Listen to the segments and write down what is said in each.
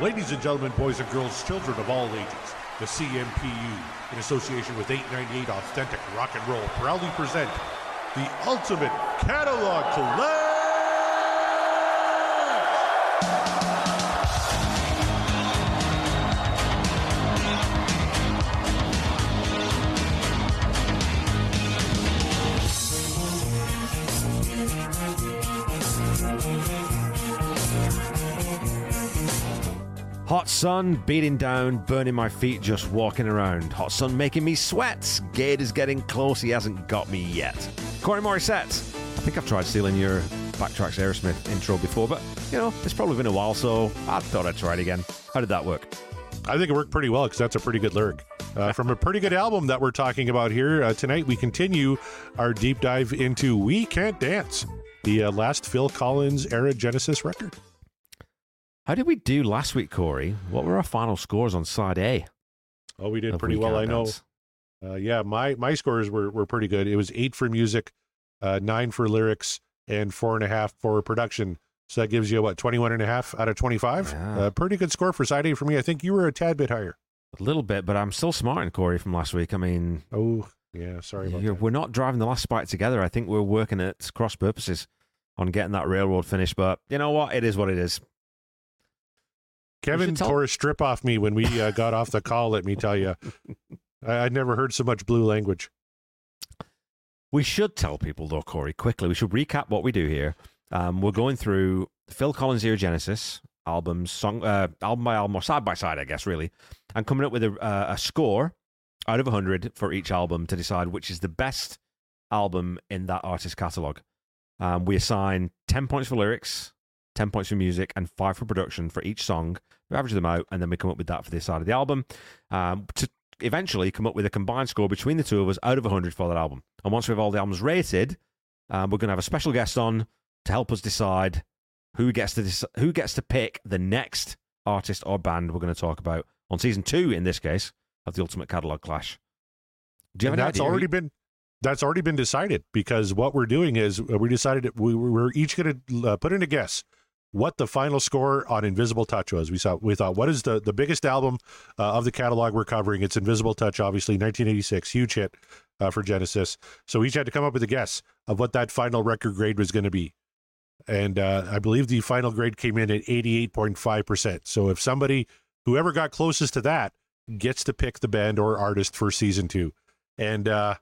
Ladies and gentlemen, boys and girls, children of all ages, the CMPU, in association with 898 Authentic Rock and Roll, proudly present the Ultimate Catalog Clash! Sun beating down, burning my feet just walking around. Hot sun making me sweat. Gade is getting close, he hasn't got me yet. Corey Morissette. I think I've tried stealing your Backtracks Aerosmith intro before, but you know, it's probably been a while, so I thought I'd try it again. How did that work? I think it worked pretty well because that's a pretty good lyric. Uh, from a pretty good album that we're talking about here uh, tonight, we continue our deep dive into We Can't Dance, the uh, last Phil Collins era Genesis record. How did we do last week, Corey? What were our final scores on side A? Oh, we did pretty well. I know. Uh, yeah, my my scores were were pretty good. It was eight for music, uh, nine for lyrics, and four and a half for production. So that gives you what 21 and a half out of 25. Yeah. Uh, pretty good score for side A for me. I think you were a tad bit higher. A little bit, but I'm still smarting Corey from last week. I mean, Oh, yeah. Sorry about you're- that. we're not driving the last spike together. I think we're working at cross purposes on getting that railroad finished. But you know what? It is what it is. Kevin tell- tore a strip off me when we uh, got off the call. Let me tell you, I, I'd never heard so much blue language. We should tell people, though, Corey, quickly. We should recap what we do here. Um, we're going through Phil Collins' Era Genesis albums, song, uh, album by album, or side by side, I guess, really, and coming up with a, uh, a score out of 100 for each album to decide which is the best album in that artist's catalog. Um, we assign 10 points for lyrics, 10 points for music, and 5 for production for each song. We average them out, and then we come up with that for the side of the album um, to eventually come up with a combined score between the two of us out of 100 for that album. And once we have all the albums rated, um, we're going to have a special guest on to help us decide who gets to dec- who gets to pick the next artist or band we're going to talk about on season two, in this case, of the Ultimate Catalog Clash. Do you have And that's idea? already been that's already been decided because what we're doing is uh, we decided we we're each going to uh, put in a guess what the final score on Invisible Touch was. We saw we thought what is the the biggest album uh, of the catalog we're covering? It's Invisible Touch, obviously 1986, huge hit uh, for Genesis. So we each had to come up with a guess of what that final record grade was going to be. And uh, I believe the final grade came in at 88.5%. So if somebody, whoever got closest to that, gets to pick the band or artist for season two. And uh,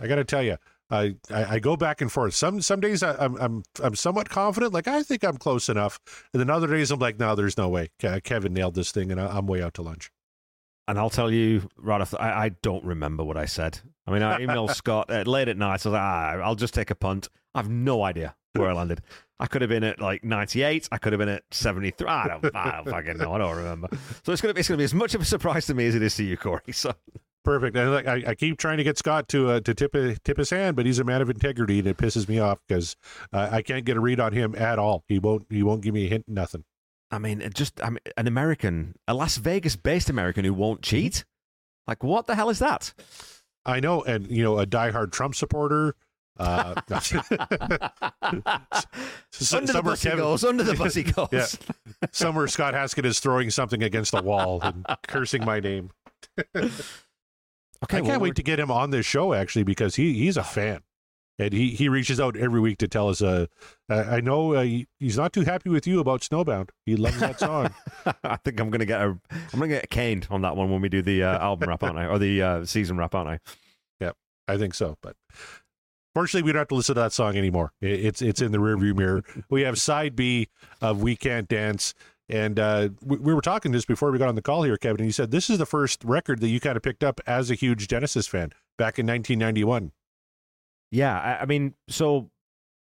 I got to tell you, I, I I go back and forth. Some some days I, I'm I'm I'm somewhat confident, like I think I'm close enough, and then other days I'm like, no, there's no way. Kevin nailed this thing, and I, I'm way out to lunch. And I'll tell you right off, the, I, I don't remember what I said. I mean, I emailed Scott uh, late at night. I was like, ah, I'll just take a punt. I've no idea where I landed. I could have been at like 98. I could have been at 73. I don't, I don't fucking know. I don't remember. So it's gonna be, it's gonna be as much of a surprise to me as it is to you, Corey. So Perfect. And I, I keep trying to get Scott to uh, to tip a, tip his hand, but he's a man of integrity, and it pisses me off because uh, I can't get a read on him at all. He won't he won't give me a hint, nothing. I mean, just I mean, an American, a Las Vegas-based American who won't cheat. Like, what the hell is that? I know, and you know, a diehard Trump supporter. Uh, s- under the bus he Kevin- goes. Under the bus he goes. Yeah. somewhere Scott Haskett is throwing something against the wall and cursing my name. Okay, I can't we're- wait to get him on this show actually because he he's a fan. And he, he reaches out every week to tell us. Uh, I know uh, he, he's not too happy with you about Snowbound. He loves that song. I think I'm gonna get a I'm gonna get caned on that one when we do the uh, album wrap, aren't I? Or the uh, season wrap, aren't I? Yeah, I think so. But fortunately, we don't have to listen to that song anymore. It, it's it's in the rearview mirror. We have side B of "We Can't Dance," and uh, we, we were talking this before we got on the call here, Kevin. And you said this is the first record that you kind of picked up as a huge Genesis fan back in 1991. Yeah, I, I mean, so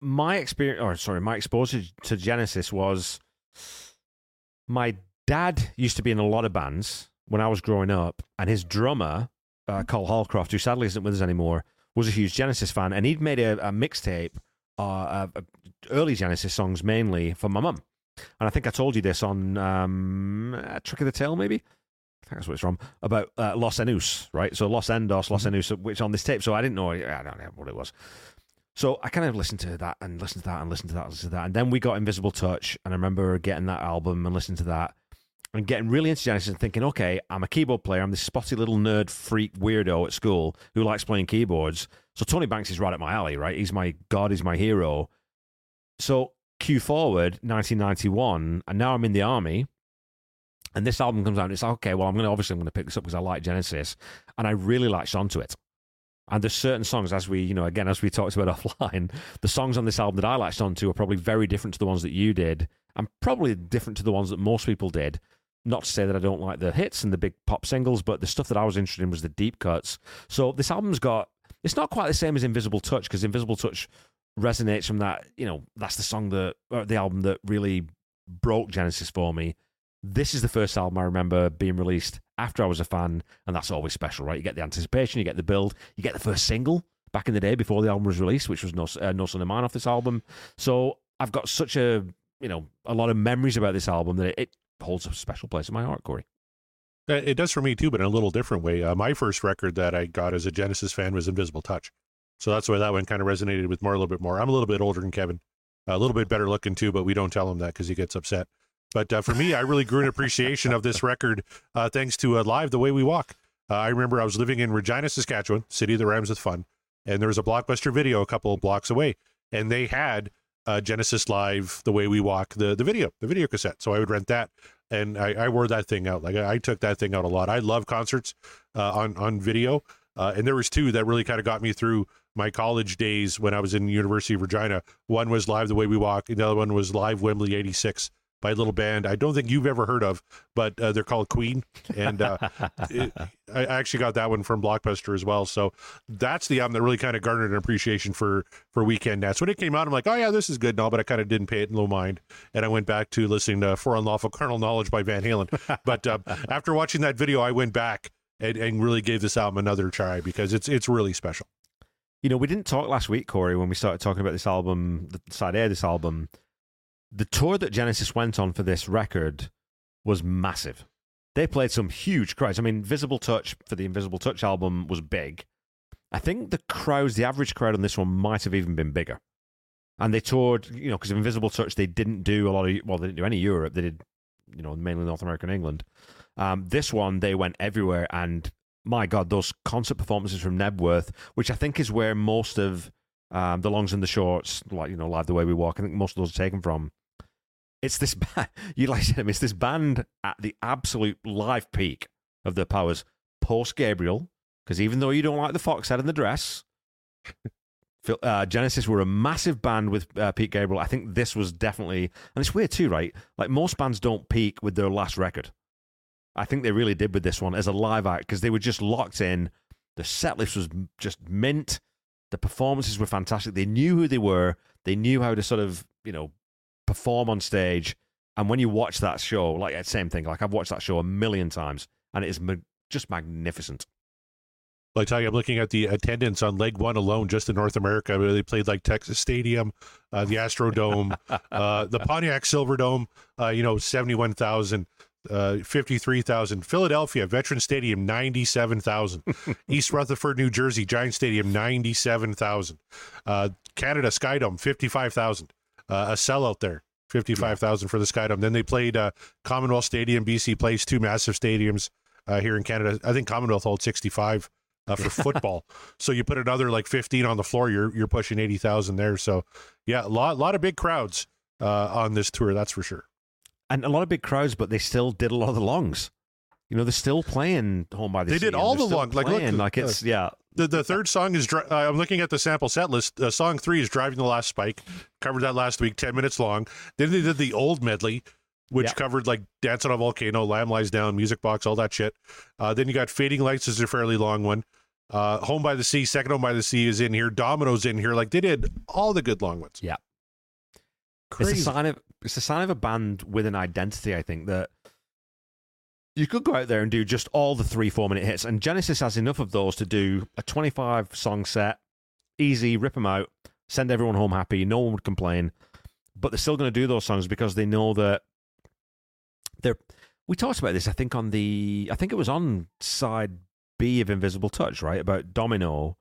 my experience, or sorry, my exposure to Genesis was my dad used to be in a lot of bands when I was growing up, and his drummer, uh, Cole Hallcroft, who sadly isn't with us anymore, was a huge Genesis fan, and he'd made a, a mixtape, uh, of early Genesis songs mainly for my mum. And I think I told you this on um, uh, Trick of the Tail, maybe. I think that's what it's from about uh, Los Enus, right? So Los Endos, Los Enus, which on this tape. So I didn't know, I don't know what it was. So I kind of listened to that and listened to that and listened to that and listened to that. And then we got Invisible Touch. And I remember getting that album and listening to that. and getting really into Genesis and thinking, okay, I'm a keyboard player. I'm this spotty little nerd freak weirdo at school who likes playing keyboards. So Tony Banks is right up my alley, right? He's my god, he's my hero. So cue forward 1991, and now I'm in the army. And this album comes out, and it's like, okay, well, I'm to obviously I'm to pick this up because I like Genesis, and I really latched onto it. And there's certain songs, as we, you know, again, as we talked about offline, the songs on this album that I latched onto are probably very different to the ones that you did, and probably different to the ones that most people did. Not to say that I don't like the hits and the big pop singles, but the stuff that I was interested in was the deep cuts. So this album's got, it's not quite the same as Invisible Touch, because Invisible Touch resonates from that, you know, that's the song that, or the album that really broke Genesis for me. This is the first album I remember being released after I was a fan, and that's always special, right? You get the anticipation, you get the build, you get the first single back in the day before the album was released, which was No, uh, no Son of Mine off this album. So I've got such a, you know, a lot of memories about this album that it, it holds a special place in my heart, Corey. Uh, It does for me too, but in a little different way. Uh, my first record that I got as a Genesis fan was Invisible Touch. So that's why that one kind of resonated with more a little bit more. I'm a little bit older than Kevin, a little bit better looking too, but we don't tell him that because he gets upset. But uh, for me, I really grew an appreciation of this record uh, thanks to uh, Live the Way We Walk. Uh, I remember I was living in Regina, Saskatchewan, city of the rhymes with fun, and there was a Blockbuster video a couple of blocks away, and they had uh, Genesis Live the Way We Walk, the the video, the video cassette. So I would rent that, and I, I wore that thing out. Like I, I took that thing out a lot. I love concerts uh, on on video, and there was two that really kind of got me through my college days when I was in the University of Regina. One was Live the Way We Walk, and the other one was Live Wembley '86 by a little band I don't think you've ever heard of, but uh, they're called Queen, and uh, it, I actually got that one from Blockbuster as well. So that's the album that really kind of garnered an appreciation for for We Can't Dance. When it came out, I'm like, oh yeah, this is good and all, but I kind of didn't pay it in low mind, and I went back to listening to For Unlawful Carnal Knowledge by Van Halen. but uh, after watching that video, I went back and, and really gave this album another try because it's it's really special. You know, we didn't talk last week, Corey, when we started talking about this album, the side A of this album. The tour that Genesis went on for this record was massive. They played some huge crowds. I mean, Visible Touch for the Invisible Touch album was big. I think the crowds, the average crowd on this one might have even been bigger. And they toured, you know, because Invisible Touch, they didn't do a lot of, well, they didn't do any Europe. They did, you know, mainly North America and England. Um, this one, they went everywhere. And my God, those concert performances from Knebworth, which I think is where most of um, the longs and the shorts, like, you know, Live the Way We Walk, I think most of those are taken from. It's this, ba- you like said, it's this band at the absolute live peak of their powers post Gabriel, because even though you don't like the fox head and the dress, uh, Genesis were a massive band with uh, Pete Gabriel. I think this was definitely, and it's weird too, right? Like most bands don't peak with their last record. I think they really did with this one as a live act because they were just locked in. The set list was just mint. The performances were fantastic. They knew who they were. They knew how to sort of, you know, perform on stage. And when you watch that show, like same thing. Like I've watched that show a million times, and it is ma- just magnificent. I tell you, I'm looking at the attendance on leg one alone, just in North America. where They played like Texas Stadium, uh, the Astrodome, uh, the Pontiac Silverdome, uh, you know, 71,000, uh, 53,000. Philadelphia, Veteran Stadium, 97,000. East Rutherford, New Jersey, Giant Stadium, 97,000. Uh, Canada, Skydome, 55,000. Uh, a sellout there. 55,000 for the Skydome. Then they played uh, Commonwealth Stadium, BC Place, two massive stadiums uh, here in Canada. I think Commonwealth holds 65 uh, for football. so you put another like 15 on the floor, you're you're pushing 80,000 there. So yeah, a lot lot of big crowds uh, on this tour, that's for sure. And a lot of big crowds, but they still did a lot of the longs. You know, they're still playing Home by the Sea. They Sea. did all the still long- like, look, like uh, it's yeah. The the third song is dri- uh, I'm looking at the sample set list. Uh, song 3 is Driving the Last Spike. Covered that last week, 10 minutes long. Then they did the old medley which Yeah. covered like Dance on a Volcano, Lamb Lies Down, Music Box, all that shit. Uh, then you got Fading Lights is a fairly long one. Uh, Home by the Sea, Second Home by the Sea is in here. Domino's in here. Like they did all the good long ones. Yeah. Crazy. It's a sign of it's a sign of a band with an identity. I think that you could go out there and do just all the three four minute hits, and Genesis has enough of those to do a twenty five song set, easy, rip them out, send everyone home happy. No one would complain, but they're still going to do those songs because they know that they're. We talked about this, I think, on the I think it was on side B of Invisible Touch, right? About Domino,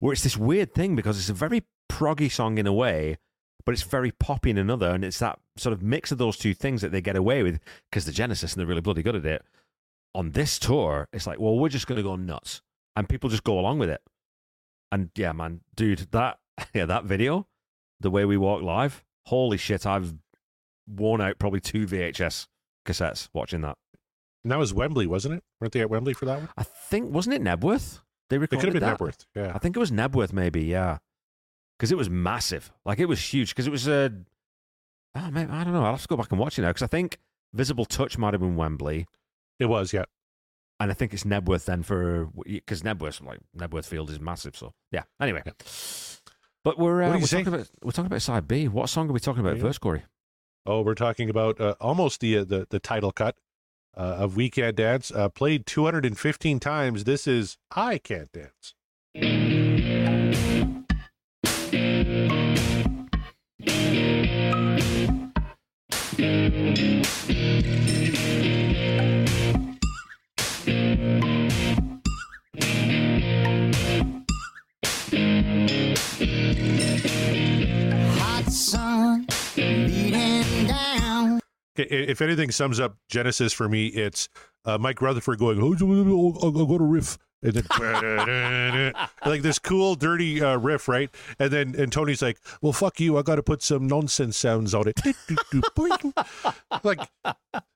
where it's this weird thing because it's a very proggy song in a way, but it's very poppy in another, and it's that sort of mix of those two things that they get away with because the Genesis and they're really bloody good at it. On this tour, it's like, well, we're just going to go nuts, and people just go along with it. And yeah, man, dude, that yeah, that video, the way we walk live, holy shit, I've worn out probably two VHS cassettes watching that. And that was Wembley, wasn't it? Weren't they at Wembley for that one? I think wasn't it Knebworth? They It could have been that? Knebworth. Yeah. I think it was Knebworth, maybe. Yeah, because it was massive. Like it was huge. Because it was a. oh, maybe, I don't know. I'll have to go back and watch it now. Because I think Visible Touch might have been Wembley, It was, yeah. and I think it's Knebworth then for because Knebworth like Knebworth Field is massive. So yeah. Anyway, Yeah. but we're uh, we're talking about we're talking about side B. What song are we talking about Yeah. first, Corey? Oh, we're talking about uh, almost the, uh, the the title cut uh, of We Can't Dance. Uh, played 215 times. This is I Can't Dance. If anything sums up Genesis for me, it's uh, Mike Rutherford going, "Oh, I'll, go to riff," and then like this cool, dirty uh, riff, right? And then and Tony's like, "Well, fuck you. I got to put some nonsense sounds on it." Like,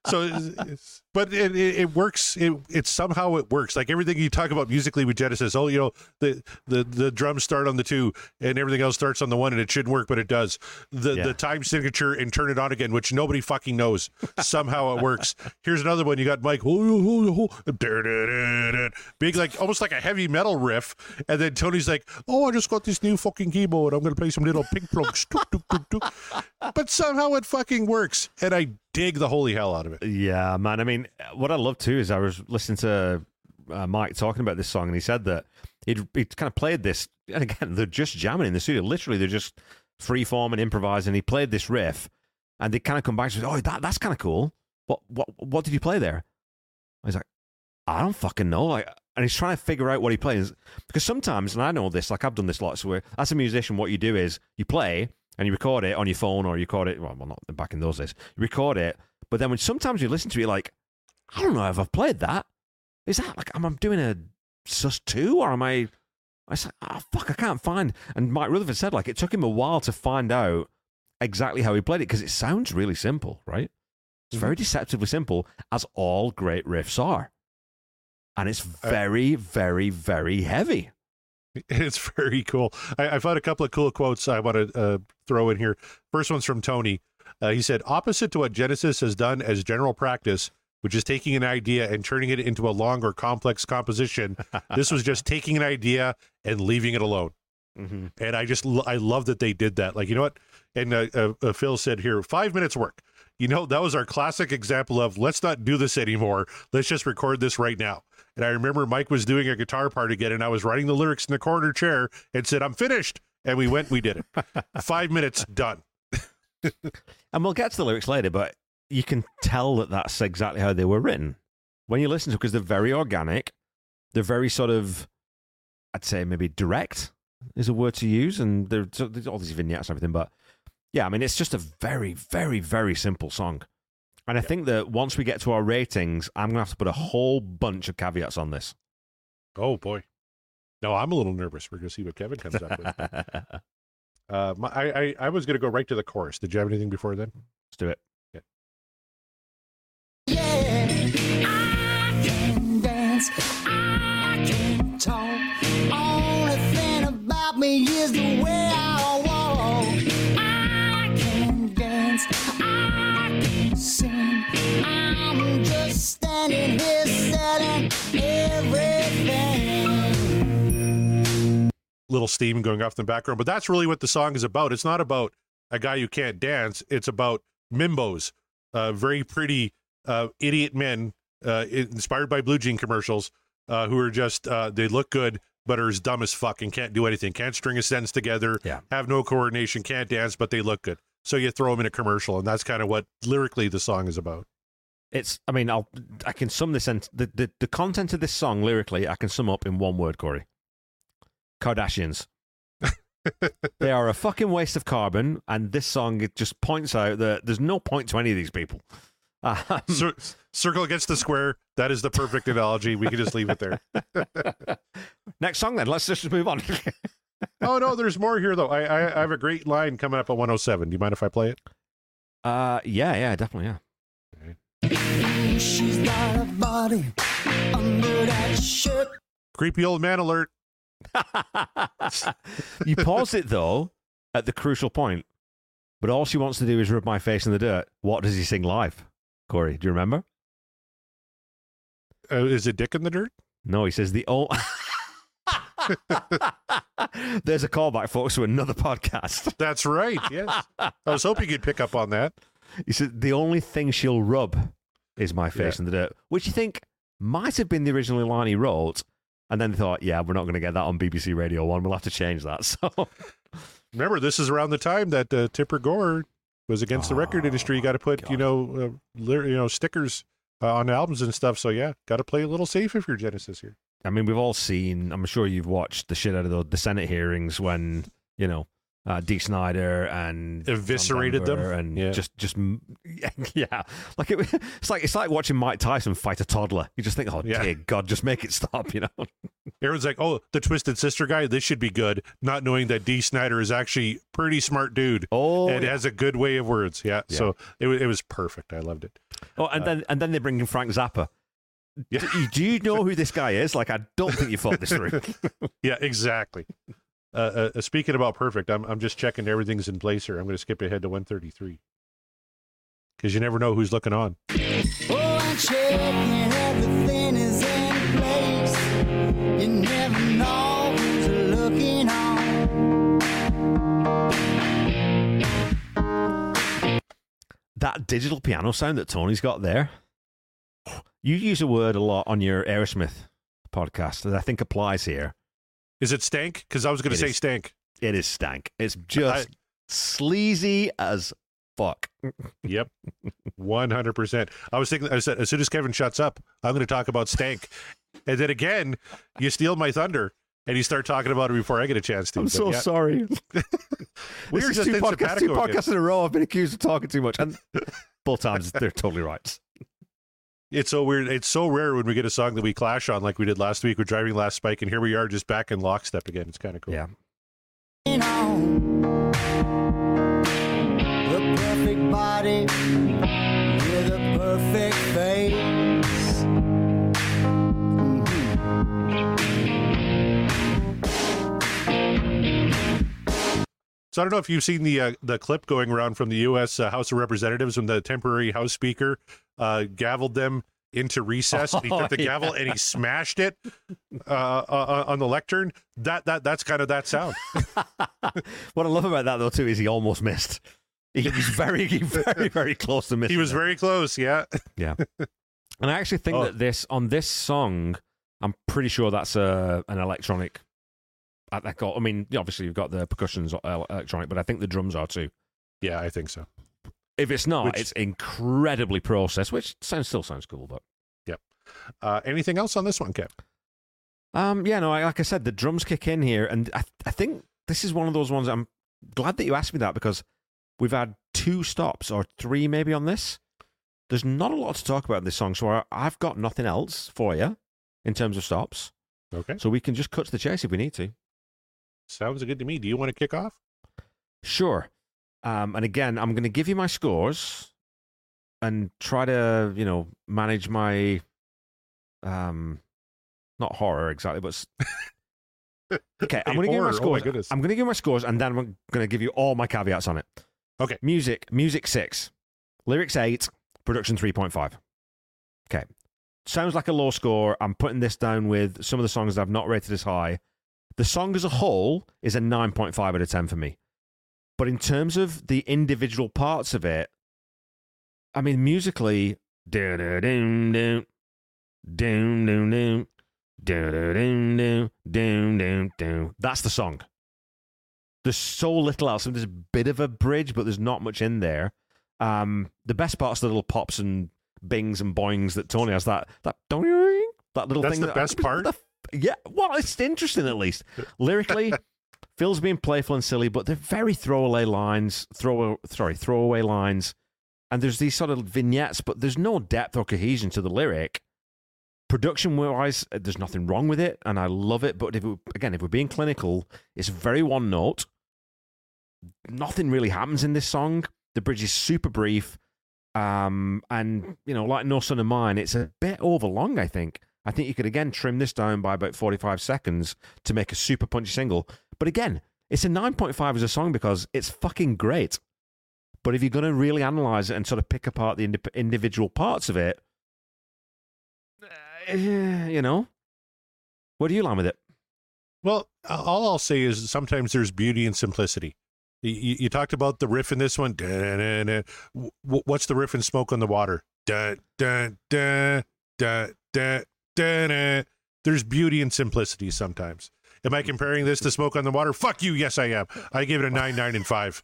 so, it's, it's- but it, it, it works. It, it somehow it works. Like everything you talk about musically with Genesis. Oh, you know, the the the drums start on the two, and everything else starts on the one, and it shouldn't work, but it does. The Yeah. the time signature and turn it on again, which nobody fucking knows. Somehow it works. Here's another one. You got Mike, big like almost like a heavy metal riff, and then Tony's like, "Oh, I just got this new fucking keyboard. I'm gonna play some little pink plugs." But somehow it fucking works, and I dig the holy hell out of it. Yeah, man. I mean, what I love too is I was listening to uh, Mike talking about this song, and he said that he'd, he'd kind of played this. And again, they're just jamming in the studio. Literally, they're just free forming, improvising. He played this riff, and they kind of come back to, "Oh, that that's kind of cool." What what what did you play there? Was like, I don't fucking know. Like, and he's trying to figure out what he plays because sometimes, and I know this, like I've done this lots. Where as a musician, what you do is you play and you record it on your phone or you record it. Well, well, not back in those days. You record it, but then when sometimes you listen to it, you're like, I don't know if I've played that. Is that like I'm I doing a sus two or am I? I said, oh fuck, I can't find. And Mike Rutherford said like it took him a while to find out exactly how he played it because it sounds really simple, right? It's very mm-hmm. deceptively simple, as all great riffs are, and it's uh, very, very, very heavy. It's very cool. I, I found a couple of cool quotes I want to uh, throw in here. First one's from Tony. Uh, he said, opposite to what Genesis has done as general practice, which is taking an idea and turning it into a long or complex composition, this was just taking an idea and leaving it alone. Mm-hmm. And I just, I love that they did that. Like, you know what? And uh, uh, uh, Phil said here, five minutes work. You know, that was our classic example of let's not do this anymore. Let's just record this right now. And I remember Mike was doing a guitar part again, and I was writing the lyrics in the corner chair and said, I'm finished. And we went, we did it. Five minutes, done. And we'll get to the lyrics later, but you can tell that that's exactly how they were written when you listen to because they're very organic. They're very sort of, I'd say maybe direct is a word to use, and there's all these vignettes and everything. But yeah, I mean, it's just a very, very, very simple song. And I think that once we get to our ratings, I'm gonna have to put a whole bunch of caveats on this. Oh, boy. No, I'm a little nervous. We're going to see what Kevin comes up with. Uh, my, I, I, I was going to go right to the chorus. Did you have anything before then? Let's do it. Standing here selling everything. little steam going off in the background. But that's really what the song is about. It's not about a guy who can't dance. It's about mimbos, uh, very pretty uh, idiot men uh, inspired by Blue Jean commercials uh, who are just uh, they look good but are as dumb as fuck and can't do anything, can't string a sentence together, Yeah. have no coordination, can't dance, but they look good. So you throw them in a commercial, and that's kind of what lyrically the song is about. It's. I mean, I'll. I can sum this. And the, the the content of this song lyrically, I can sum up in one word, Corey. Kardashians. they are a fucking waste of carbon, and this song it just points out that there's no point to any of these people. Um, Cir- circle against the square. That is the perfect analogy. We can just leave it there. next song, then. Let's just move on. Oh no, there's more here though. I, I I have a great line coming up at 107. Do you mind if I play it? uh, yeah, yeah, definitely, yeah. She's got a body under that shirt. Creepy old man alert. you pause it though at the crucial point, but all she wants to do is rub my face in the dirt. What does he sing live? Corey, do you remember? Uh, is it Dick in the dirt? No, he says the old. There's a callback, folks, to another podcast. That's right. Yes. I was hoping you'd pick up on that. He said the only thing she'll rub is my face Yeah. in the dirt, which you think might have been the original line he wrote, and then they thought, yeah, we're not going to get that on BBC Radio One. We'll have to change that. So Remember, this is around the time that uh, Tipper Gore was against the record Oh, industry. You got to put, you know, uh, you know, stickers uh, on albums and stuff. So yeah, got to play a little safe if you're Genesis here. I mean, we've all seen. I'm sure you've watched the shit out of the, the Senate hearings when you know uh, Dee Snider and Eviscerated them? And Yeah. just just yeah, like it, it's like it's like watching Mike Tyson fight a toddler. You just think, oh Yeah. dear God, just make it stop, you know? Everyone's like, "Oh, the Twisted Sister guy, this should be good," not knowing that Dee Snider is actually pretty smart dude Oh, and yeah. has a good way of words. Yeah, Yeah. so it, it was perfect. I loved it. oh, and then and then they bring in Frank Zappa. Yeah. Do, do you know who this guy is? Like, I don't think you thought this through. Yeah, exactly. Uh, uh, speaking about perfect, I'm I'm just checking everything's in place here. I'm going to skip ahead to 133 because. You never know who's looking on. that digital piano sound that Tony's got there. You use a word a lot on your Aerosmith podcast that I think applies here. Is it stank? Because I was going to say is. stank. It is stank. It's just sleazy as fuck. Yep, 100. percent I was thinking. I said as soon as Kevin shuts up, I'm going to talk about stank, and then again, you steal my thunder. And you start talking about it before I get a chance to. I'm so yeah, sorry. Were just two, podcasts, two podcasts in a row. I've been accused of talking too much, and both times they're totally right. It's so weird. It's so rare when we get a song that we clash on, like we did last week with Driving Last Spike, and here we are just back in lockstep again. It's kind of cool. Yeah. on. The perfect body with a perfect face. So I don't know if you've seen the uh, the clip going around from the U.S. Uh, House of Representatives when the temporary House Speaker uh, gavelled them into recess. and he Oh, took the yeah. gavel and he smashed it uh, uh, on the lectern. That that that's kind of that sound. what I love about that though too is he almost missed. He was very, very, very close to missing. he was it. very close. Yeah. Yeah. And I actually think Oh. that this on this song, I'm pretty sure that's a an electronic. I, I got- I mean, obviously you've got the percussions uh, electronic, but I think the drums are too. Yeah, I think so. If it's not, Which- it's incredibly processed, which sounds still sounds cool. But Uh, anything else on this one, Kev? um, yeah, no, I, like I said, the drums kick in here, and I I think this is one of those ones. I'm glad that you asked me that because we've had two stops or three maybe on this. There's not a lot to talk about in this song, so I, I've got nothing else for you in terms of stops. Okay. So we can just cut to the chase if we need to. Sounds good to me. Do you want to kick off? Sure. Um, and again, I'm going to give you my scores and try to, you know, manage my, um, not horror exactly, but okay. I'm going to give you my Horror. Oh, my scores. I'm going to give you my scores, and then I'm going to give you all my caveats on it. Okay. Music, music six, lyrics eight, production three point five. Okay. Sounds like a low score. I'm putting this down with some of the songs that I've not rated as high. The song as a whole is a 9.5 out of 10 for me. But in terms of the individual parts of it, I mean, musically, that's the song. There's so little else. There's a bit of a bridge, but there's not much in there. Um, the best part's the little pops and bings and boings that Tony has. That that that little That's thing. the that, best part. The yeah, well, it's interesting at least lyrically. feels being playful and silly, but they're very throwaway lines, throw sorry, throwaway lines. And there's these sort of vignettes, but there's no depth or cohesion to the lyric. Production wise, there's nothing wrong with it, and I love it. But if we, again, if we're being clinical, it's very one note. Nothing really happens in this song. The bridge is super brief, um, and you know, like No Son of Mine, it's a bit overlong. I think. I think you could again trim this down by about 45 seconds to make a super punchy single. But again, it's a 9.5 as a song because it's fucking great. But if you're going to really analyze it and sort of pick apart the indi- individual parts of it, uh, you know, what do you line with it? Well, all I'll say is sometimes there's beauty in simplicity. You, you talked about the riff in this one. What's the riff in Smoke on the Water? Da, da, da, da, da, There's beauty in simplicity sometimes. Am I comparing this to Smoke on the Water? Fuck you. Yes, I am. I give it a nine, nine, and five.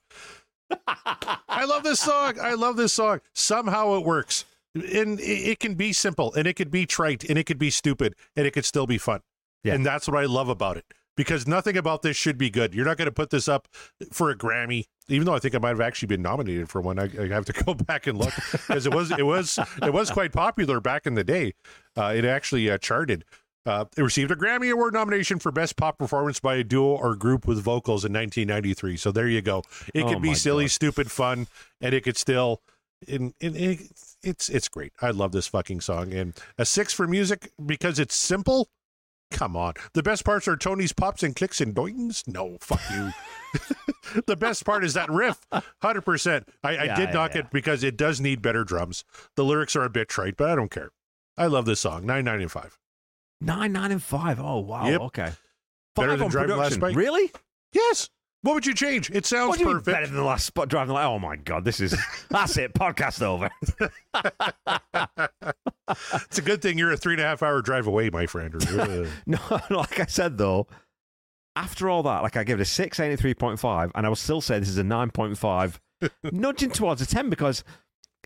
I love this song. I love this song. Somehow it works. And it it can be simple and it could be trite and it could be stupid and it could still be fun. Yeah. And that's what I love about it because nothing about this should be good. You're not going to put this up for a Grammy, even though I think I might have actually been nominated for one. I, I have to go back and look because it was it was it was quite popular back in the day. Uh, it actually uh, charted. Uh, it received a Grammy Award nomination for Best Pop Performance by a Duo or Group with Vocals in 1993. So there you go. It Oh could be silly, God. stupid, fun, and it could still. In, in, in, it's it's great. I love this fucking song. And a six for music because it's simple. Come on. The best parts are Tony's pops and clicks and doings. No, fuck you. the best part is that riff. Hundred percent. I, I did knock yeah. it because it does need better drums. The lyrics are a bit trite, but I don't care. I love this song. Nine nine and five. Nine, nine, and five. Oh wow. Yep. Okay. Better Five than Driving Last production. Really? Yes. What would you change? It sounds What do you mean perfect. better than the last spot driving? Like, oh my god, this is that's it. Podcast over. it's a good thing you're a three and a half hour drive away, my friend. No, like I said though, after all that, like I give it a six eighty three point five, and I will still say this is a nine point five, nudging towards a ten because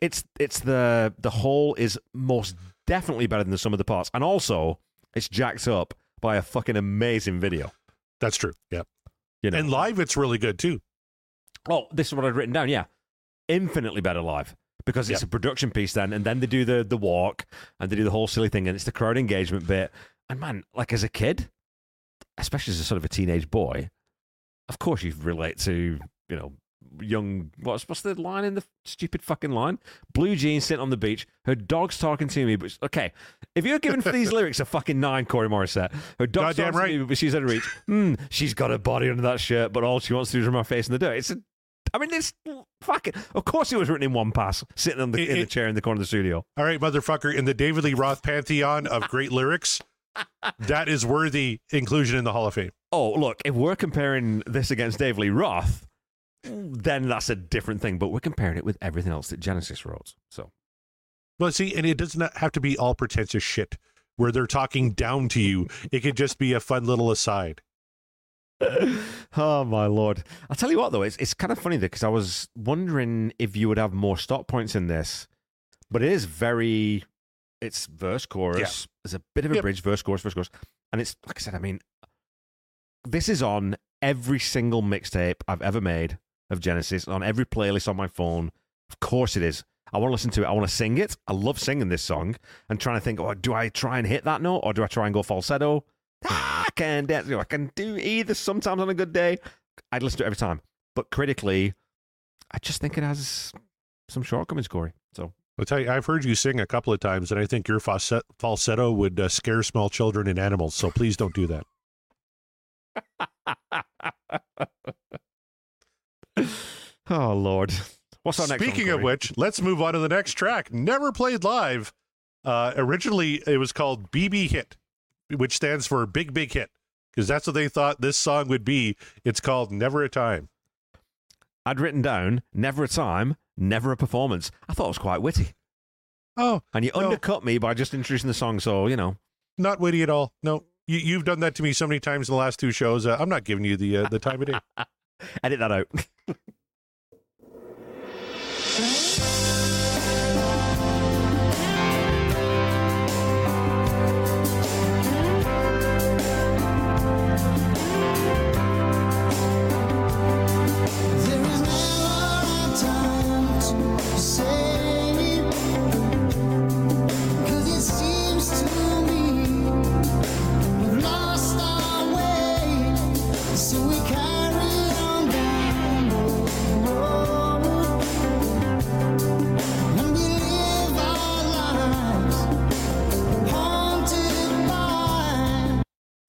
it's it's the the whole is most definitely better than the sum of the parts, and also it's jacked up by a fucking amazing video. That's true. Yeah. You know, And live, it's really good too. Oh, this is what I'd written down. Yeah, infinitely better live because it's Yep. a production piece. Then, and then they do the the walk and they do the whole silly thing, and it's the crowd engagement bit. And man, like as a kid, especially as a sort of a teenage boy, of course you relate to you know young. What's what's the line in the stupid fucking line? Blue jeans sitting on the beach. Her dog's talking to me, but okay. If you're giving for these lyrics a fucking nine, Corey Morissette, her dog's Goddamn talking right. to me, but she's out of reach. Hmm, she's got a body under that shirt, but all she wants to do is rub her face in the dirt. It's a I mean, it's fucking. Of course, it was written in one pass, sitting on the, It- in the chair in the corner of the studio. All right, motherfucker. In the David Lee Roth pantheon of great lyrics, that is worthy inclusion in the Hall of Fame. Oh, look, if we're comparing this against David Lee Roth, then that's a different thing. But we're comparing it with everything else that Genesis wrote. So, Well, see, and it does not have to be all pretentious shit where they're talking down to you. It could just be a fun little aside. oh my lord! I'll tell you what, though, it's it's kind of funny though because I was wondering if you would have more stop points in this, but it is very. It's verse chorus. There's a bit of a Yep. bridge, verse chorus, verse chorus, and it's like I said. I mean, this is on every single mixtape I've ever made of Genesis, on every playlist on my phone. Of course, it is. I want to listen to it. I want to sing it. I love singing this song and trying to think, oh, do I try and hit that note or do I try and go falsetto? I can dance. I can do either sometimes on a good day. I'd listen to it every time. But critically, I just think it has some shortcomings, Corey. So, I'll tell you, I've heard you sing a couple of times, and I think your falset- falsetto would uh, scare small children and animals. So please don't do that. oh, Lord. What's our next Speaking one, of which, let's move on to the next track. Never played live. Uh, originally, it was called BB Hit, which stands for Big Big Hit, because that's what they thought this song would be. It's called Never a Time. I'd written down never a time, never a performance. I thought it was quite witty. Oh, And you No. undercut me by just introducing the song, so, you know. not witty at all. No, you, you've done that to me so many times in the last two shows. Uh, I'm not giving you the uh, the time of day. Edit that out.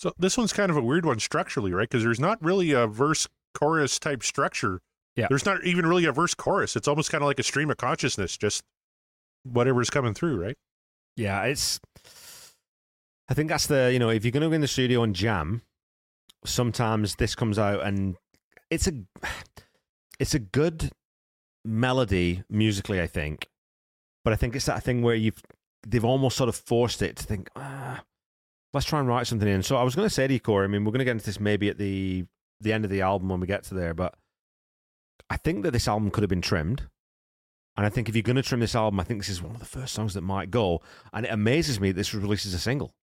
So this one's kind of a weird one structurally, right? Because there's not really a verse chorus type structure. Yeah. There's not even really a verse chorus. It's almost kind of like a stream of consciousness, just whatever's coming through, right? Yeah, it's. I think that's the you know if you're going to go in the studio and jam, sometimes this comes out and it's a it's a good melody musically, I think, but I think it's that thing where you've they've almost sort of forced it to think, ah, let's try and write something in. So I was going to say to you, Corey, I mean, we're going to get into this maybe at the the end of the album when we get to there, but I think that this album could have been trimmed. And I think if you're going to trim this album, I think this is one of the first songs that might go. And it amazes me that this was released as a single.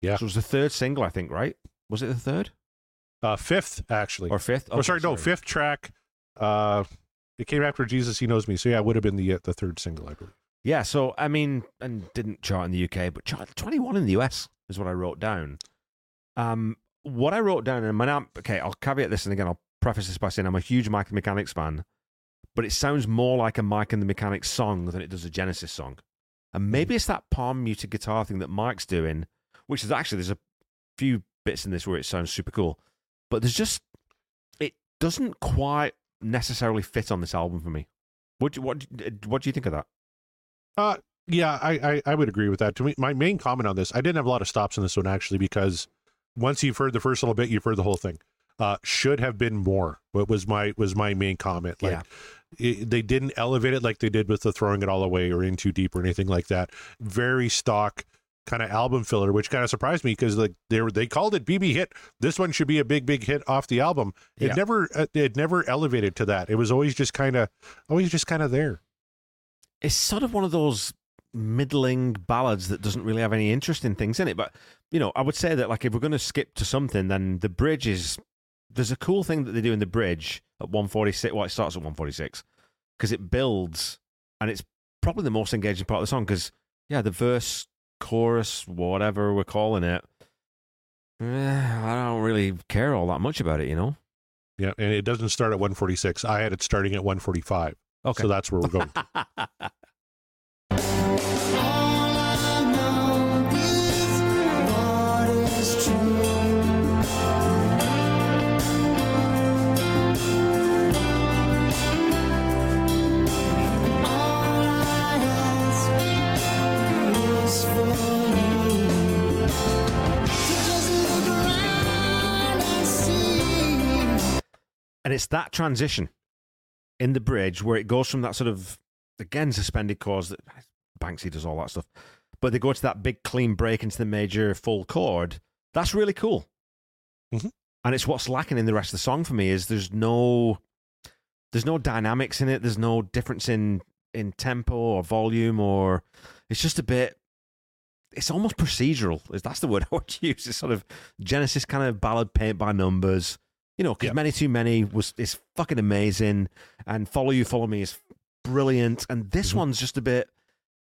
Yeah. So it was the third single, I think, right? Was it the third Uh, fifth, actually. or fifth? oh, sorry, no, fifth track. Uh, it came after Jesus, He Knows Me. So yeah, it would have been the uh, the third single, I believe. Yeah. So I mean, and didn't chart in the UK, but chart 21 in the US is what I wrote down. Um, what I wrote down, and my name, okay, I'll caveat this, and again, I'll preface this by saying I'm a huge Mike and Mechanics fan, but it sounds more like a Mike and the Mechanics song than it does a Genesis song. And maybe it's that palm muted guitar thing that Mike's doing, which is actually there's a few bits in this where it sounds super cool, but there's just it doesn't quite necessarily fit on this album for me. What do, what what do you think of that? Uh, yeah, I, I, I would agree with that. To me, my main comment on this, I didn't have a lot of stops in this one actually because once you've heard the first little bit, you've heard the whole thing. Uh, should have been more. What was my was my main comment? Like, Yeah. it, they didn't elevate it like they did with the throwing it all away or in too deep or anything like that. Very stock kind of album filler, which kind of surprised me because like they were they called it BB hit. This one should be a big big hit off the album. It Yeah. never uh, it never elevated to that. It was always just kind of always just kind of there. It's sort of one of those middling ballads that doesn't really have any interesting things in it. But you know, I would say that like if we're going to skip to something, then the bridge is there's a cool thing that they do in the bridge at 146. Well, it starts at 146 because it builds, and it's probably the most engaging part of the song. Because yeah, the verse, chorus, whatever we're calling it, eh, I don't really care all that much about it. You know. Yeah, and it doesn't start at 146. I had it starting at 145. Okay. So that's where we're going. All I know is what is true. All I ask is for you to just look around and see. And it's that transition in the bridge where it goes from that sort of again suspended chords that Banksy does all that stuff, but they go to that big clean break into the major full chord. That's really cool. Mhm. And it's what's lacking in the rest of the song for me is there's no there's no dynamics in it. There's no difference in in tempo or volume or it's just a bit it's almost procedural. Is that's the word I would use? It's sort of Genesis kind of ballad paint by numbers. You know, because Yeah. Many Too Many was is fucking amazing, and Follow You, Follow Me is brilliant, and this Mhm. one's just a bit,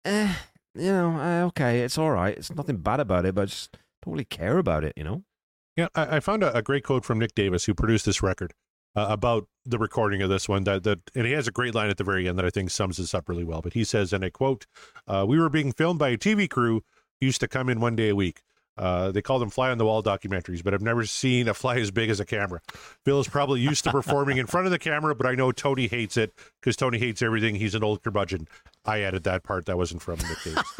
eh, you know, uh, okay, it's all right. It's nothing bad about it, but I just don't really care about it, you know. yeah, I, I found a, a great quote from Nick Davis, who produced this record, uh, about the recording of this one. That that and he has a great line at the very end that I think sums this up really well. But he says, and I quote, uh, "We were being filmed by a TV crew used to come in one day a week." Uh, they call them fly on the wall documentaries, but I've never seen a fly as big as a camera. Phil is probably used to performing in front of the camera, but I know Tony hates it because Tony hates everything. He's an old curmudgeon. I added that part. That wasn't from Nick Davis.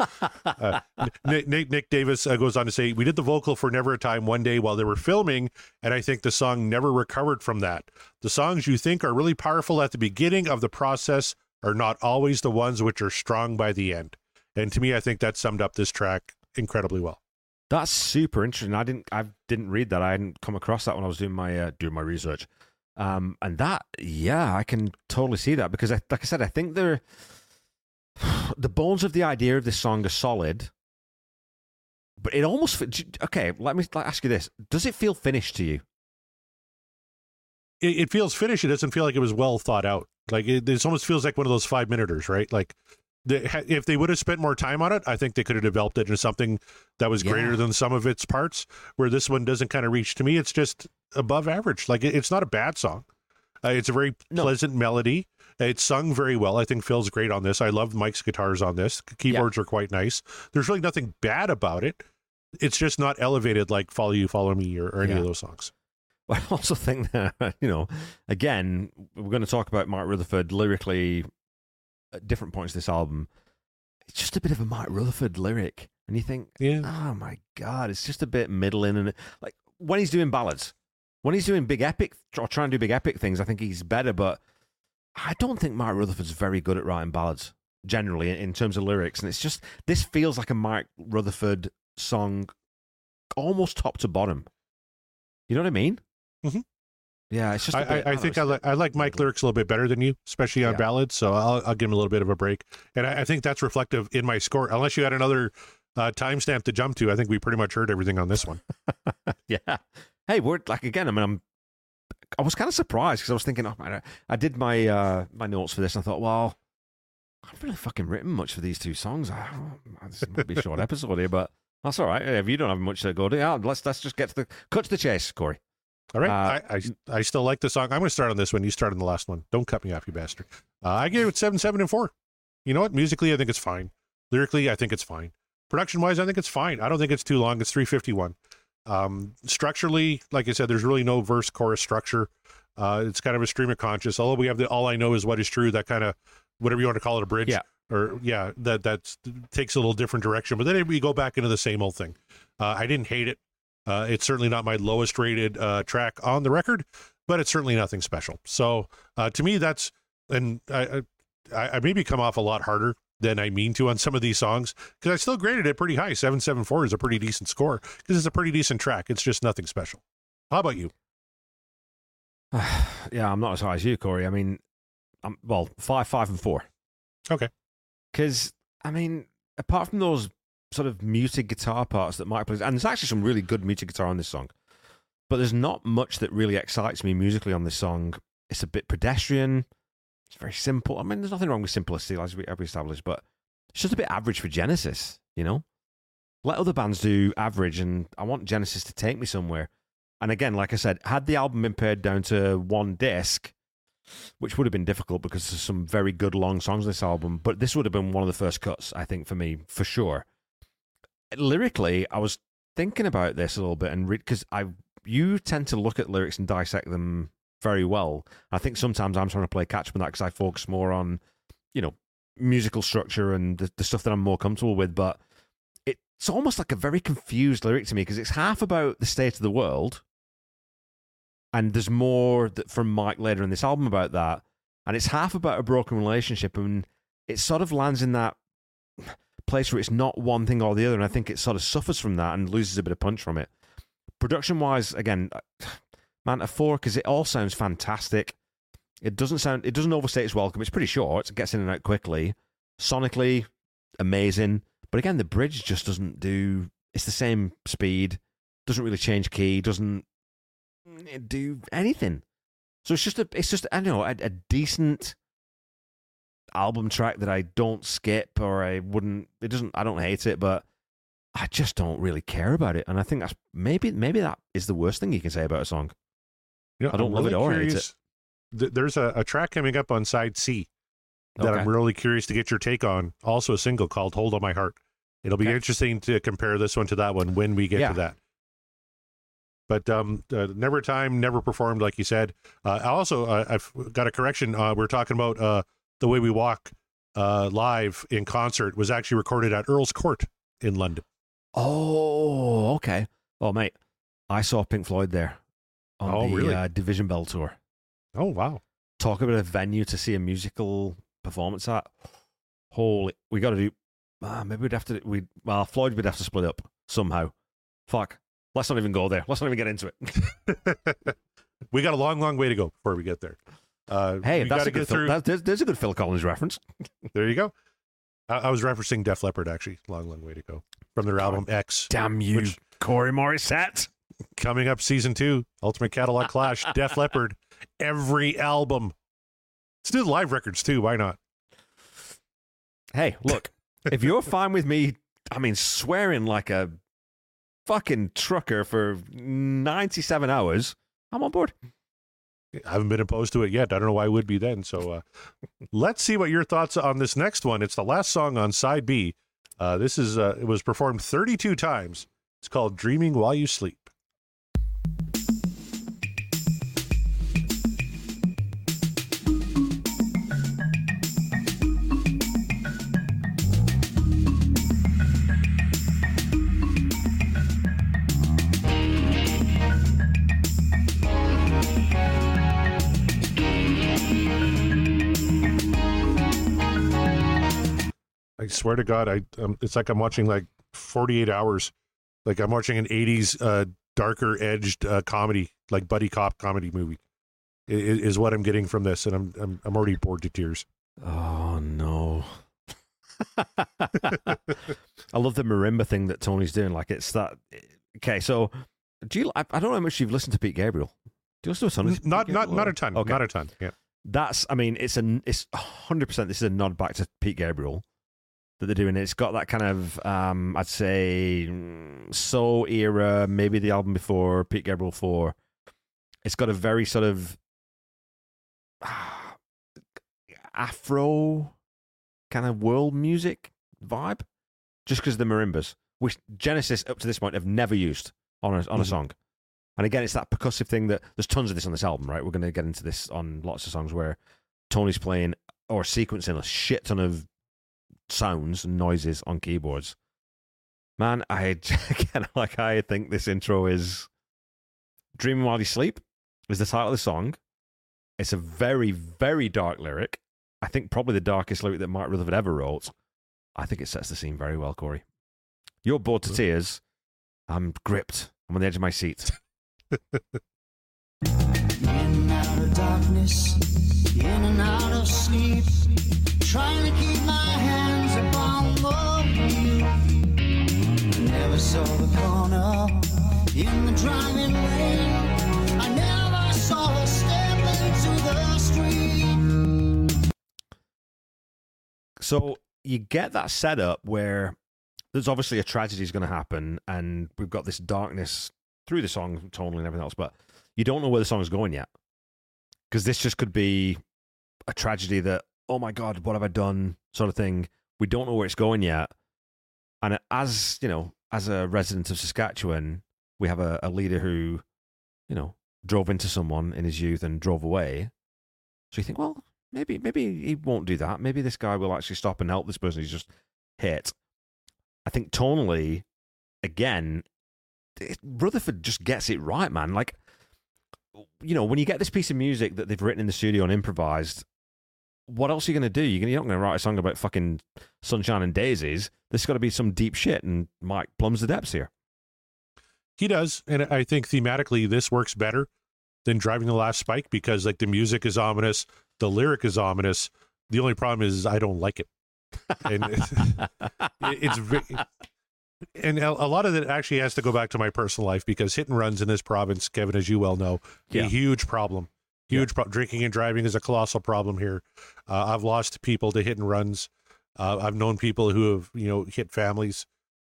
Uh, Nick, Nick, Nick Davis uh, goes on to say, We did the vocal for Never a Time one day while they were filming, and I think the song never recovered from that. The songs you think are really powerful at the beginning of the process are not always the ones which are strong by the end. And to me, I think that summed up this track incredibly well. That's super interesting. I didn't, I didn't read that. I hadn't come across that when I was doing my uh, doing my research. Um, and that, yeah, I can totally see that because, I, like I said, I think they're the bones of the idea of this song are solid, but it almost okay. Let me ask you this: Does it feel finished to you? It, it feels finished. It doesn't feel like it was well thought out. Like it, this almost feels like one of those five minuters, right? Like the, ha- if they would have spent more time on it, I think they could have developed it into something that was greater than some of its parts. Where this one doesn't kind of reach. To me, it's just above average. Like it, it's not a bad song. Uh, it's a very No. pleasant melody. It's sung very well. I think Phil's great on this. I love Mike's guitars on this. Keyboards are quite nice. There's really nothing bad about it. it's just not elevated like "Follow You, Follow Me" or, or any Yeah. of those songs. I also think that, you know, again, we're going to talk about Mark Rutherford lyrically at different points of this album. It's just a bit of a Mike Rutherford lyric. And you think, Yeah, oh my God, it's just a bit middling. And like when he's doing ballads, when he's doing big epic or trying to do big epic things, I think he's better. But I don't think Mike Rutherford's very good at writing ballads generally in terms of lyrics. And it's just, this feels like a Mike Rutherford song almost top to bottom. You know what I mean? Mhm. Yeah, it's just. a I, bit- I, I think I, li- I like Mike lyrics a little bit better than you, especially on Yeah. ballads. So I'll, I'll give him a little bit of a break, and I, I think that's reflective in my score. Unless you had another uh, timestamp to jump to, I think we pretty much heard everything on this one. yeah. Hey, we're like again. I mean, I'm. I was kind of surprised because I was thinking, oh man, I, I did my uh, my notes for this, and I thought, well, I've really fucking written much for these two songs. I, oh, this might be a short episode here, but that's all right. If you don't have much to go to, yeah, let's let's just get to the cut to the chase, Corey. All right, Uh, I, I I still like the song. I'm going to start on this one. You start on the last one. Don't cut me off, you bastard. Uh, I gave it seven, seven, and four. You know what? Musically, I think it's fine. Lyrically, I think it's fine. Production wise, I think it's fine. I don't think it's too long. It's 351. Um, structurally, like I said, there's really no verse chorus structure. Uh, it's kind of a stream of conscious. Although we have the all I know is what is true. That kind of whatever you want to call it, a bridge. Yeah. Or yeah, that that takes a little different direction. But then we go back into the same old thing. Uh, I didn't hate it. Uh, it's certainly not my lowest rated uh, track on the record, but it's certainly nothing special. So uh, to me, that's and I, I I maybe come off a lot harder than I mean to on some of these songs because I still graded it pretty high. Seven seven four is a pretty decent score because it's a pretty decent track. It's just nothing special. How about you? yeah, I'm not as high as you, Corey. I mean, I'm well five, five, and four. Okay. Because I mean, apart from those sort of muted guitar parts that Mike plays, and there's actually some really good muted guitar on this song, but there's not much that really excites me musically on this song. It's a bit pedestrian. It's very simple. I mean, there's nothing wrong with simplicity, as we, as we established, but it's just a bit average for Genesis. You know, let other bands do average, and I want Genesis to take me somewhere. And again, like I said, had the album been pared down to one disc, which would have been difficult because there's some very good long songs on this album, but this would have been one of the first cuts, I think, for me, for sure. Lyrically, I was thinking about this a little bit, and because I, you tend to look at lyrics and dissect them very well. I think sometimes I'm trying to play catch up on that because I focus more on, you know, musical structure and the, the stuff that I'm more comfortable with, but it's almost like a very confused lyric to me because it's half about the state of the world, and there's more that from Mike later in this album about that, and it's half about a broken relationship, and it sort of lands in that place where it's not one thing or the other, and I think it sort of suffers from that and loses a bit of punch from it. Production wise, again, uh, man, a four because it all sounds fantastic. It doesn't sound, it doesn't overstay its welcome. It's pretty short. It gets in and out quickly. Sonically, amazing. But again, the bridge just doesn't do. It's the same speed. Doesn't really change key. Doesn't mm, do anything. So it's just a. It's just I don't know a, a decent album track that I don't skip or I wouldn't. It doesn't. I don't hate it, but I just don't really care about it. And I think that's maybe maybe that is the worst thing you can say about a song. You know, I don't I'm love it really or hate it. th- There's a, a track coming up on side C that Okay. I'm really curious to get your take on. Also, a single called "Hold on My Heart." It'll be Okay. interesting to compare this one to that one when we get Yeah. to that. But um, uh, never time, never performed, like you said. Uh, I also, uh, I've got a correction. Uh, we're talking about uh, the way we walk uh, live in concert was actually recorded at Earl's Court in London. Oh, okay. Oh, mate, I saw Pink Floyd there on Oh, the really? uh, Division Bell tour. Oh wow! Talk about a venue to see a musical performance at. Holy, we got to do. Ah, maybe we'd have to. We well, Floyd would have to split up somehow. Fuck. Let's not even go there. Let's not even get into it. we got a long, long way to go before we get there. Uh, Hey, that's a good Phil, that, there's, there's a good Phil Collins reference. There you go. I, I was referencing Def Leppard actually. Long, long way to go from their album X. Damn you, Which- Corey Morissette. Coming up, season two, Ultimate Catalog Clash, Def Leppard, every album. Let's do the live records too. Why not? Hey, look, if you're fine with me, I mean, swearing like a fucking trucker for 97 hours, I'm on board. I haven't been opposed to it yet. I don't know why I would be then. So uh, let's see what your thoughts on this next one. It's the last song on side B. Uh, this is uh, it was performed 32 times. It's called Dreaming While You Sleep. Swear to God, I um, it's like I'm watching like 48 hours, like I'm watching an 80s uh, darker edged uh, comedy, like buddy cop comedy movie, i- i- is what I'm getting from this, and I'm I'm, I'm already bored to tears. Oh no. I love the marimba thing that Tony's doing. Like it's that. Okay, so do you? I, I don't know how much you've listened to Pete Gabriel. Do you listen to a ton? of Pete Not not not a ton, Okay. not a ton. Yeah, That's. I mean, it's a. It's hundred percent. This is a nod back to Pete Gabriel that they're doing. It's got that kind of. Um, I'd say mm, soul era. Maybe the album before Pete Gabriel four. It's got a very sort of Afro kind of world music vibe, just because of the marimbas, which Genesis up to this point have never used on a on a Mhm. song. And again, it's that percussive thing that there's tons of this on this album, right? We're going to get into this on lots of songs where Tony's playing or sequencing a shit ton of sounds and noises on keyboards. Man, I again, like I think this intro is "Dreaming While You Sleep" is the title of the song. It's a very, very dark lyric. I think probably the darkest lyric that Mark Rutherford ever wrote. I think it sets the scene very well, Corey. You're bored to tears. I'm gripped. I'm on the edge of my seat. So you get that setup where there's obviously a tragedy is going to happen, and we've got this darkness through the song, tonally and everything else, but you don't know where the song's going yet. Because this just could be a tragedy that, oh my God, what have I done? sort of thing. We don't know where it's going yet. And as, you know, as a resident of Saskatchewan, we have a, a leader who, you know, drove into someone in his youth and drove away. So you think, well, maybe maybe he won't do that. Maybe this guy will actually stop and help this person he's just hit. I think tonally, again, Rutherford just gets it right, man. Like, you know, when you get this piece of music that they've written in the studio and improvised, what else are you going to do? You're, gonna, you're not going to write a song about fucking sunshine and daisies. There's got to be some deep shit, and Mike plumbs the depths here. he does, and I think thematically this works better than driving the last spike because like the music is ominous, the lyric is ominous. The only problem is I don't like it, and it's ve- and a lot of it actually has to go back to my personal life because hit and runs in this province, Kevin, as you well know, Yeah. a huge problem. Huge pro- drinking and driving is a colossal problem here. Uh, I've lost people to hit and runs. Uh, I've known people who have you know hit families,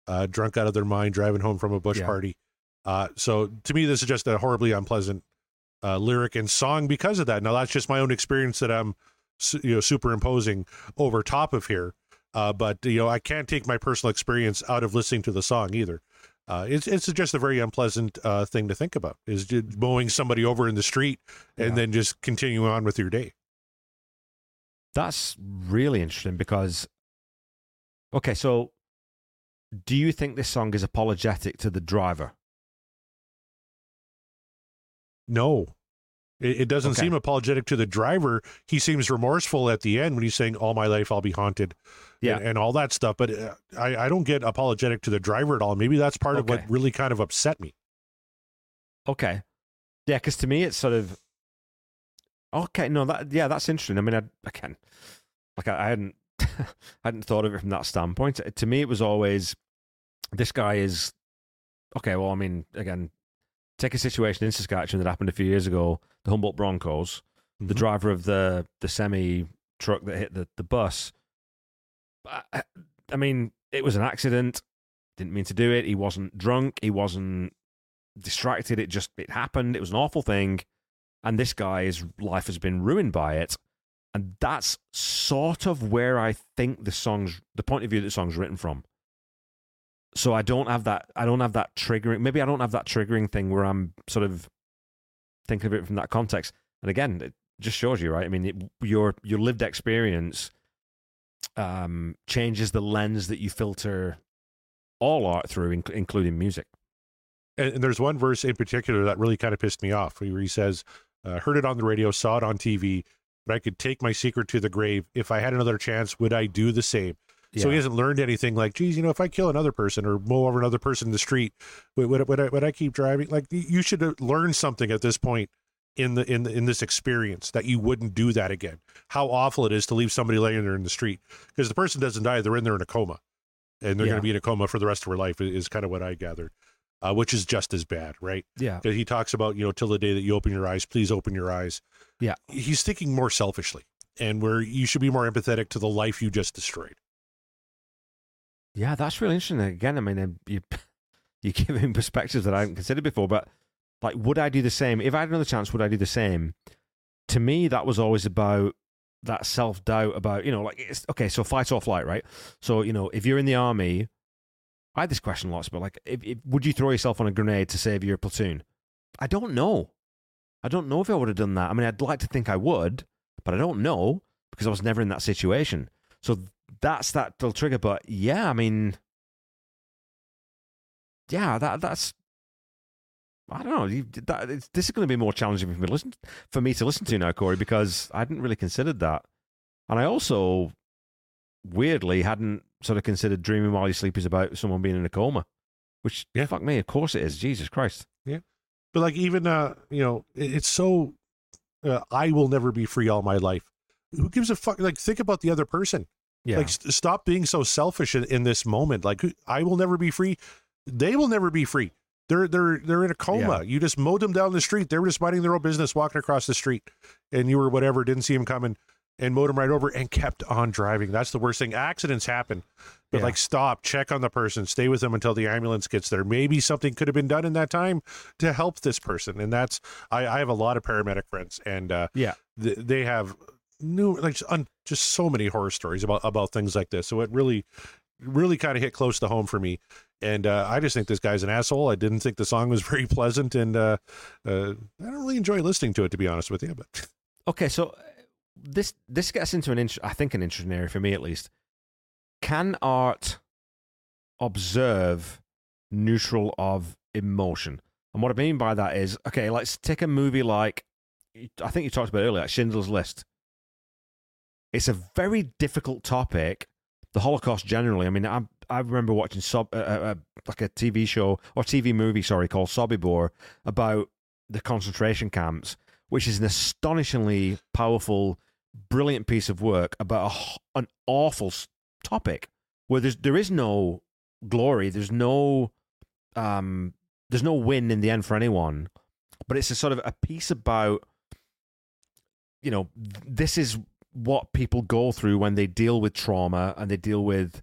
uh, drunk out of their mind, driving home from a bush Yeah. party. Uh, so to me, this is just a horribly unpleasant uh, lyric and song because of that. Now that's just my own experience that I'm su- you know superimposing over top of here. Uh, but you know, I can't take my personal experience out of listening to the song either. Uh, it's it's just a very unpleasant uh, thing to think about. Is just mowing somebody over in the street and Yeah. then just continuing on with your day. That's really interesting because, okay, so do you think this song is apologetic to the driver? No, it, it doesn't Okay. seem apologetic to the driver. He seems remorseful at the end when he's saying, "All my life I'll be haunted," Yeah. and, and all that stuff. But uh, I I don't get apologetic to the driver at all. Maybe that's part of what really kind of upset me. Okay. Yeah, because to me it's sort of okay. No, that yeah, that's interesting. I mean, I again, like I, I hadn't, I hadn't thought of it from that standpoint. To me, it was always this guy is okay. Well, I mean, again, take a situation in Saskatchewan that happened a few years ago. The Humboldt Broncos, the Mhm. driver of the the semi truck that hit the the bus. I, I mean, it was an accident. Didn't mean to do it. He wasn't drunk. He wasn't distracted. It just it happened. It was an awful thing, and this guy's life has been ruined by it. And that's sort of where I think the song's the point of view that the song's written from. So I don't have that. I don't have that triggering. Maybe I don't have that triggering thing where I'm sort of thinking of it from that context. And again, it just shows you, right? I mean, it, your your lived experience um, changes the lens that you filter all art through, inc- including music. And, and there's one verse in particular that really kind of pissed me off where he says, uh, heard it on the radio, saw it on TV, but I could take my secret to the grave. If I had another chance, would I do the same? So he hasn't learned anything like, geez, you know, if I kill another person or mow over another person in the street, would, would, would, I, would I keep driving? Like, you should have learned something at this point in the in the, in this experience that you wouldn't do that again. How awful it is to leave somebody laying there in the street because the person doesn't die; they're in there in a coma, and they're Yeah. going to be in a coma for the rest of their life. Is kind of what I gathered, uh, which is just as bad, right? yeah, because he talks about you know till the day that you open your eyes please open your eyes Yeah. he's thinking more selfishly and where you should be more empathetic to the life you just destroyed yeah. That's really interesting. Again, I mean, um, you you him perspectives that I hadn't considered before. But like, would I do the same if I had another chance? Would I do the same? To me, that was always about that self doubt about you know, like it's okay. So fight or flight, right? So you know, if you're in the army, I had this question lots, but like, if, if, would you throw yourself on a grenade to save your platoon? I don't know. I don't know if I would have done that. I mean, I'd like to think I would, but I don't know because I was never in that situation. So that's that little trigger. But yeah, I mean, yeah, that that's. I don't know. You, that, it's, this is going to be more challenging for me to listen for me to listen to now, Corey, because I hadn't really considered that, and I also weirdly hadn't sort of considered dreaming while you sleep is about someone being in a coma, which Yeah. fuck me, of course it is. Jesus Christ. Yeah, but like even uh you know it- it's so uh, i will never be free all my life who gives a fuck like think about the other person Yeah, like st- stop being so selfish in, in this moment. Like i will never be free. They will never be free. They're they're they're in a coma. Yeah. you just mowed them down the street. They were just minding their own business walking across the street. And you were whatever didn't see him coming and mowed him right over and kept on driving. That's the worst thing. Accidents happen but Yeah. like stop. Check on the person. Stay with them until the ambulance gets there. Maybe something could have been done in that time to help this person. And that's i, I have a lot of paramedic friends and uh Yeah. th- they have new like un, just so many horror stories about about things like this so it really really kind of hit close to home for me and uh, i just think this guy's an asshole i didn't think the song was very pleasant and uh, uh, i don't really enjoy listening to it to be honest with you but Okay, so uh, this this gets into an int- I think an interesting area for me at least. Can art observe neutral of emotion? And what I mean by that is, okay, let's take a movie like I think you talked about earlier, like Schindler's List. It's a very difficult topic, the Holocaust generally. I mean, I I remember watching Sob, uh, uh, like a TV show or TV movie, sorry, called Sobibor about the concentration camps, which is an astonishingly powerful, brilliant piece of work about a an awful topic where there's there is no glory, there's no um, there's no win in the end for anyone, but it's a sort of a piece about you know this is what people go through when they deal with trauma and they deal with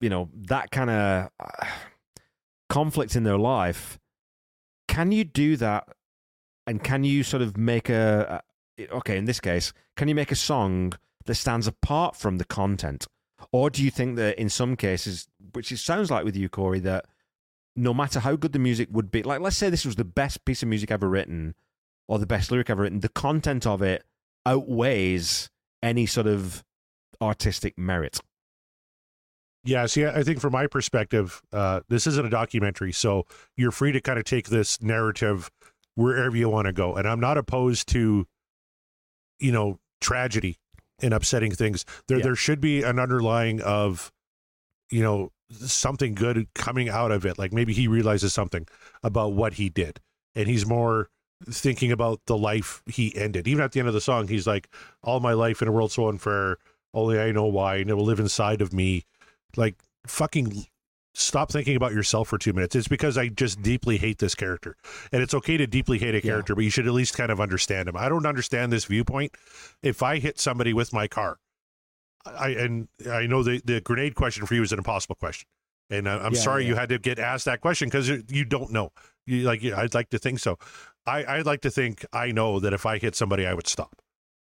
you know that kind of uh, conflict in their life can you do that? And can you sort of make a, a okay in this case can you make a song that stands apart from the content? Or do you think that in some cases which it sounds like with you corey that no matter how good the music would be like let's say this was the best piece of music ever written or the best lyric ever written the content of it outweighs any sort of artistic merit Yeah, see, I think from my perspective, uh, this isn't a documentary, so you're free to kind of take this narrative wherever you want to go. And I'm not opposed to, you know, tragedy and upsetting things. There, Yeah. there should be an underlying of, you know, something good coming out of it. Like maybe he realizes something about what he did, and he's more thinking about the life he ended. Even at the end of the song, he's like, "All my life in a world so unfair, only I know why, and it will live inside of me." like fucking stop thinking about yourself for two minutes. It's because I just deeply hate this character. And it's okay to deeply hate a Yeah. character, but you should at least kind of understand him. I don't understand this viewpoint. If I hit somebody with my car, I and I know the, the grenade question for you is an impossible question. And I'm Yeah, sorry yeah. you had to get asked that question because you don't know. You like I'd like to think so. I, I'd like to think I know that if I hit somebody, I would stop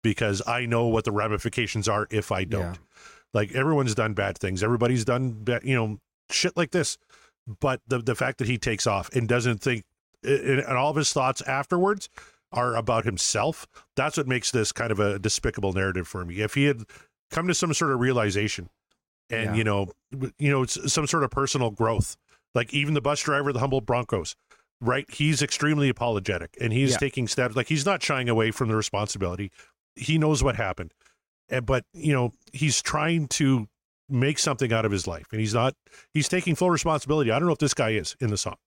because I know what the ramifications are if I don't Yeah. like everyone's done bad things everybody's done ba- you know shit like this. But the the fact that he takes off and doesn't think, and all of his thoughts afterwards are about himself. That's what makes this kind of a despicable narrative for me. If he had come to some sort of realization, and Yeah. you know, you know, some sort of personal growth, like even the bus driver, the Humboldt Broncos, right? He's extremely apologetic, and he's Yeah. taking steps. Like he's not shying away from the responsibility. He knows what happened, and, but you know, he's trying to make something out of his life, and he's not. He's taking full responsibility. I don't know if this guy is in the song.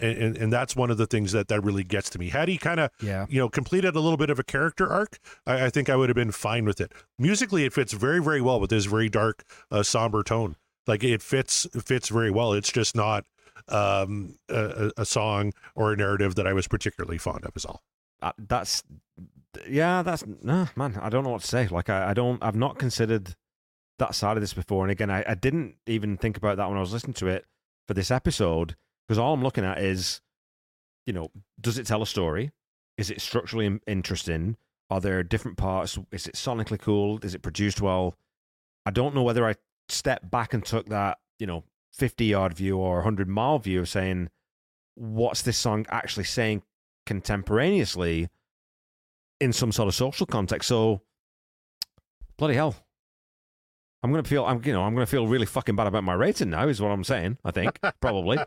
And, and, and that's one of the things that, that really gets to me. Had he kind of Yeah. you know, completed a little bit of a character arc, I, I think I would have been fine with it. Musically, it fits very, very well with this very dark, uh, somber tone. Like it fits fits very well. It's just not um, a, a song or a narrative that I was particularly fond of. Is all. Uh, that's yeah that's no man i don't know what to say. Like I, I don't i've not considered that side of this before. And again I, I didn't even think about that when i was listening to it for this episode because all i'm looking at is you know does it tell a story? Is it structurally interesting? Are there different parts? Is it sonically cool? Is it produced well? I don't know whether i stepped back and took that you know 50 yard view or 100 mile view of saying what's this song actually saying contemporaneously in some sort of social context. So, bloody hell, I'm gonna feel I'm you know I'm gonna feel really fucking bad about my rating now. Is what I'm saying. I think probably,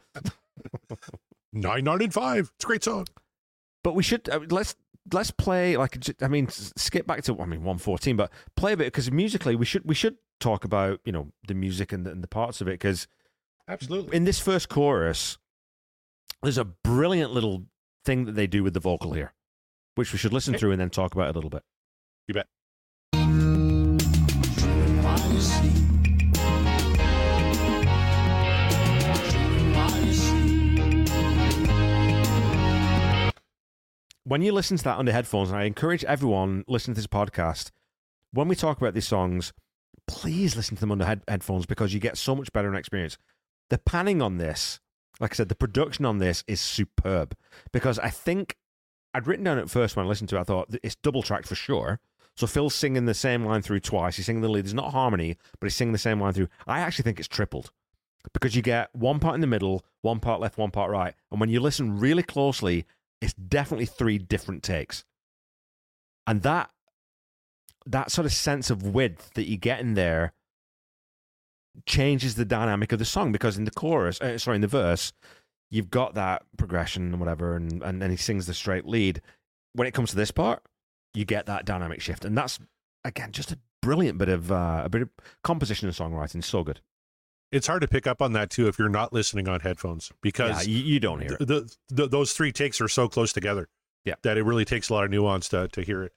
Nine, nine, and five. It's a great song. but we should uh, let's let's play like I mean skip back to I mean 114, but play a bit because musically we should we should talk about you know the music and the, and the parts of it because Absolutely. in this first chorus, there's a brilliant little thing that they do with the vocal here, which we should listen Okay. through and then talk about a little bit. You bet. While you sleep. While you sleep. when you listen to that under headphones, and I encourage everyone listening to this podcast, when we talk about these songs, please listen to them under head- headphones because you get so much better an experience. The panning on this, like I said, the production on this is superb because I think I'd written down at first when I listened to it, I thought it's double tracked for sure. So Phil's singing the same line through twice. He's singing the lead. There's not harmony, but he's singing the same line through. I actually think it's tripled because you get one part in the middle, one part left, one part right. And when you listen really closely, it's definitely three different takes. And that that sort of sense of width that you get in there changes the dynamic of the song because in the chorus, uh, sorry, in the verse, you've got that progression and whatever, and, and then he sings the straight lead. When it comes to this part, you get that dynamic shift, and that's again just a brilliant bit of uh, a bit of composition and songwriting. So good. It's hard to pick up on that too if you're not listening on headphones Yeah, because you, you don't hear it. the, the, those three takes are so close together. Yeah. That it really takes a lot of nuance to, to hear it.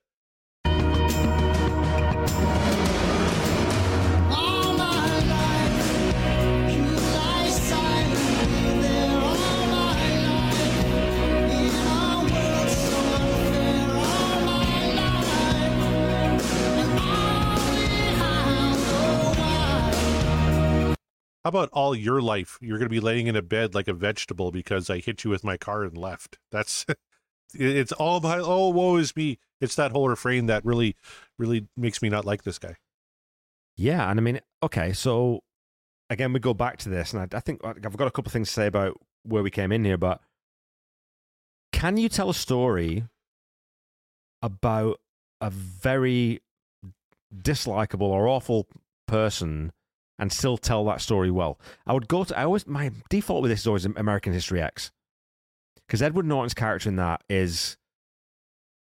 About all your life? You're going to be laying in a bed like a vegetable because I hit you with my car and left. That's it's all my oh woe is me. It's that whole refrain that really, really makes me not like this guy. Yeah, and I mean, okay, so again, we go back to this, and I, I think uh, I've got a couple things to say about where we came in here, but can you tell a story about a very dislikable or awful person and still tell that story well? I would go to, I always, my default with this is always American History X. Because Edward Norton's character in that is,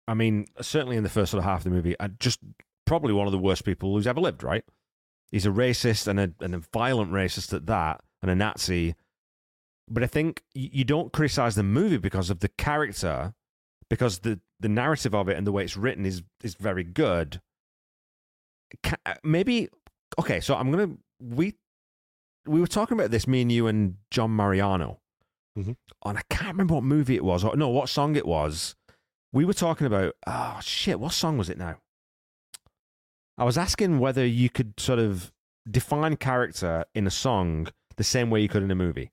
I mean, certainly in the first sort of half of the movie, uh, just probably one of the worst people who's ever lived, right? He's a racist and a, and a violent racist at that, and a Nazi. But I think you don't criticize the movie because of the character, because the, the narrative of it and the way it's written is is very good. Uh, maybe okay. So I'm gonna we we were talking about this, me and you and John Mariano, Mhm. and I can't remember what movie it was or no, what song it was. We were talking about oh shit, what song was it now? I was asking whether you could sort of define character in a song the same way you could in a movie.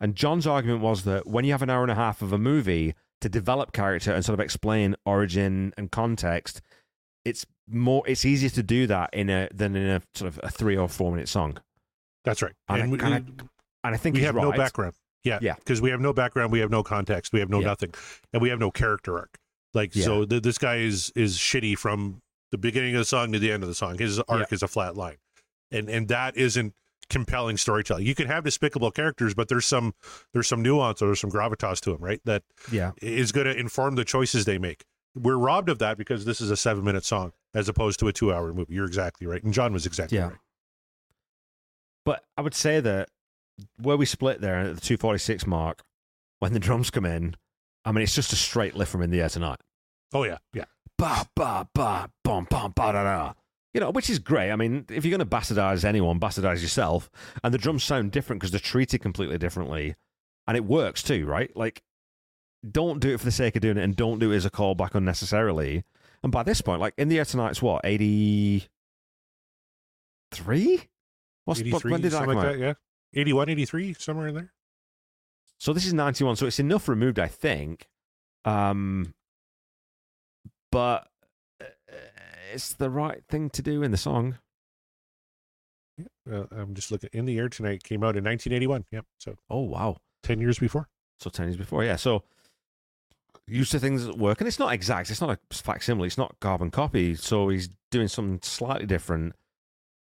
And John's argument was that when you have an hour and a half of a movie to develop character and sort of explain origin and context, it's more it's easier to do that in a than in a sort of a three or four minute song. That's right. And I- we, and I- And I think we have no background. Yeah, Yeah. Because we have no background, we have no context, we have no Yeah. nothing, and we have no character arc. Like Yeah. so, th- this guy is is shitty from the beginning of the song to the end of the song. His arc is a flat line, and and that isn't compelling storytelling. You can have despicable characters, but there's some there's some nuance or there's some gravitas to them, right? That Yeah. is going to inform the choices they make. We're robbed of that because this is a seven minute song as opposed to a two hour movie. You're exactly right, and John was exactly Yeah. right. But I would say that where we split there at the 246 mark, when the drums come in, I mean, it's just a straight lift from In the Air Tonight. Oh yeah, yeah. Ba, ba, ba, bum, bum, ba, da, da. You know, which is great. I mean, if you're going to bastardize anyone, bastardize yourself. And the drums sound different because they're treated completely differently. And it works too, right? Like, don't do it for the sake of doing it and don't do it as a callback unnecessarily. And by this point, like, In the Air Tonight's what, 83? What's, what, 83, when did that come like out? that, yeah. 81, 83, somewhere in there. So this is 91, so it's enough removed, I think. Um, but uh, it's the right thing to do in the song. Uh, I'm just looking. In the Air Tonight came out in 1981. Yep. So Oh, wow. 10 years before. So 10 years before, yeah. So used to things that work. And it's not exact, it's not a facsimile, it's not carbon copy. So he's doing something slightly different.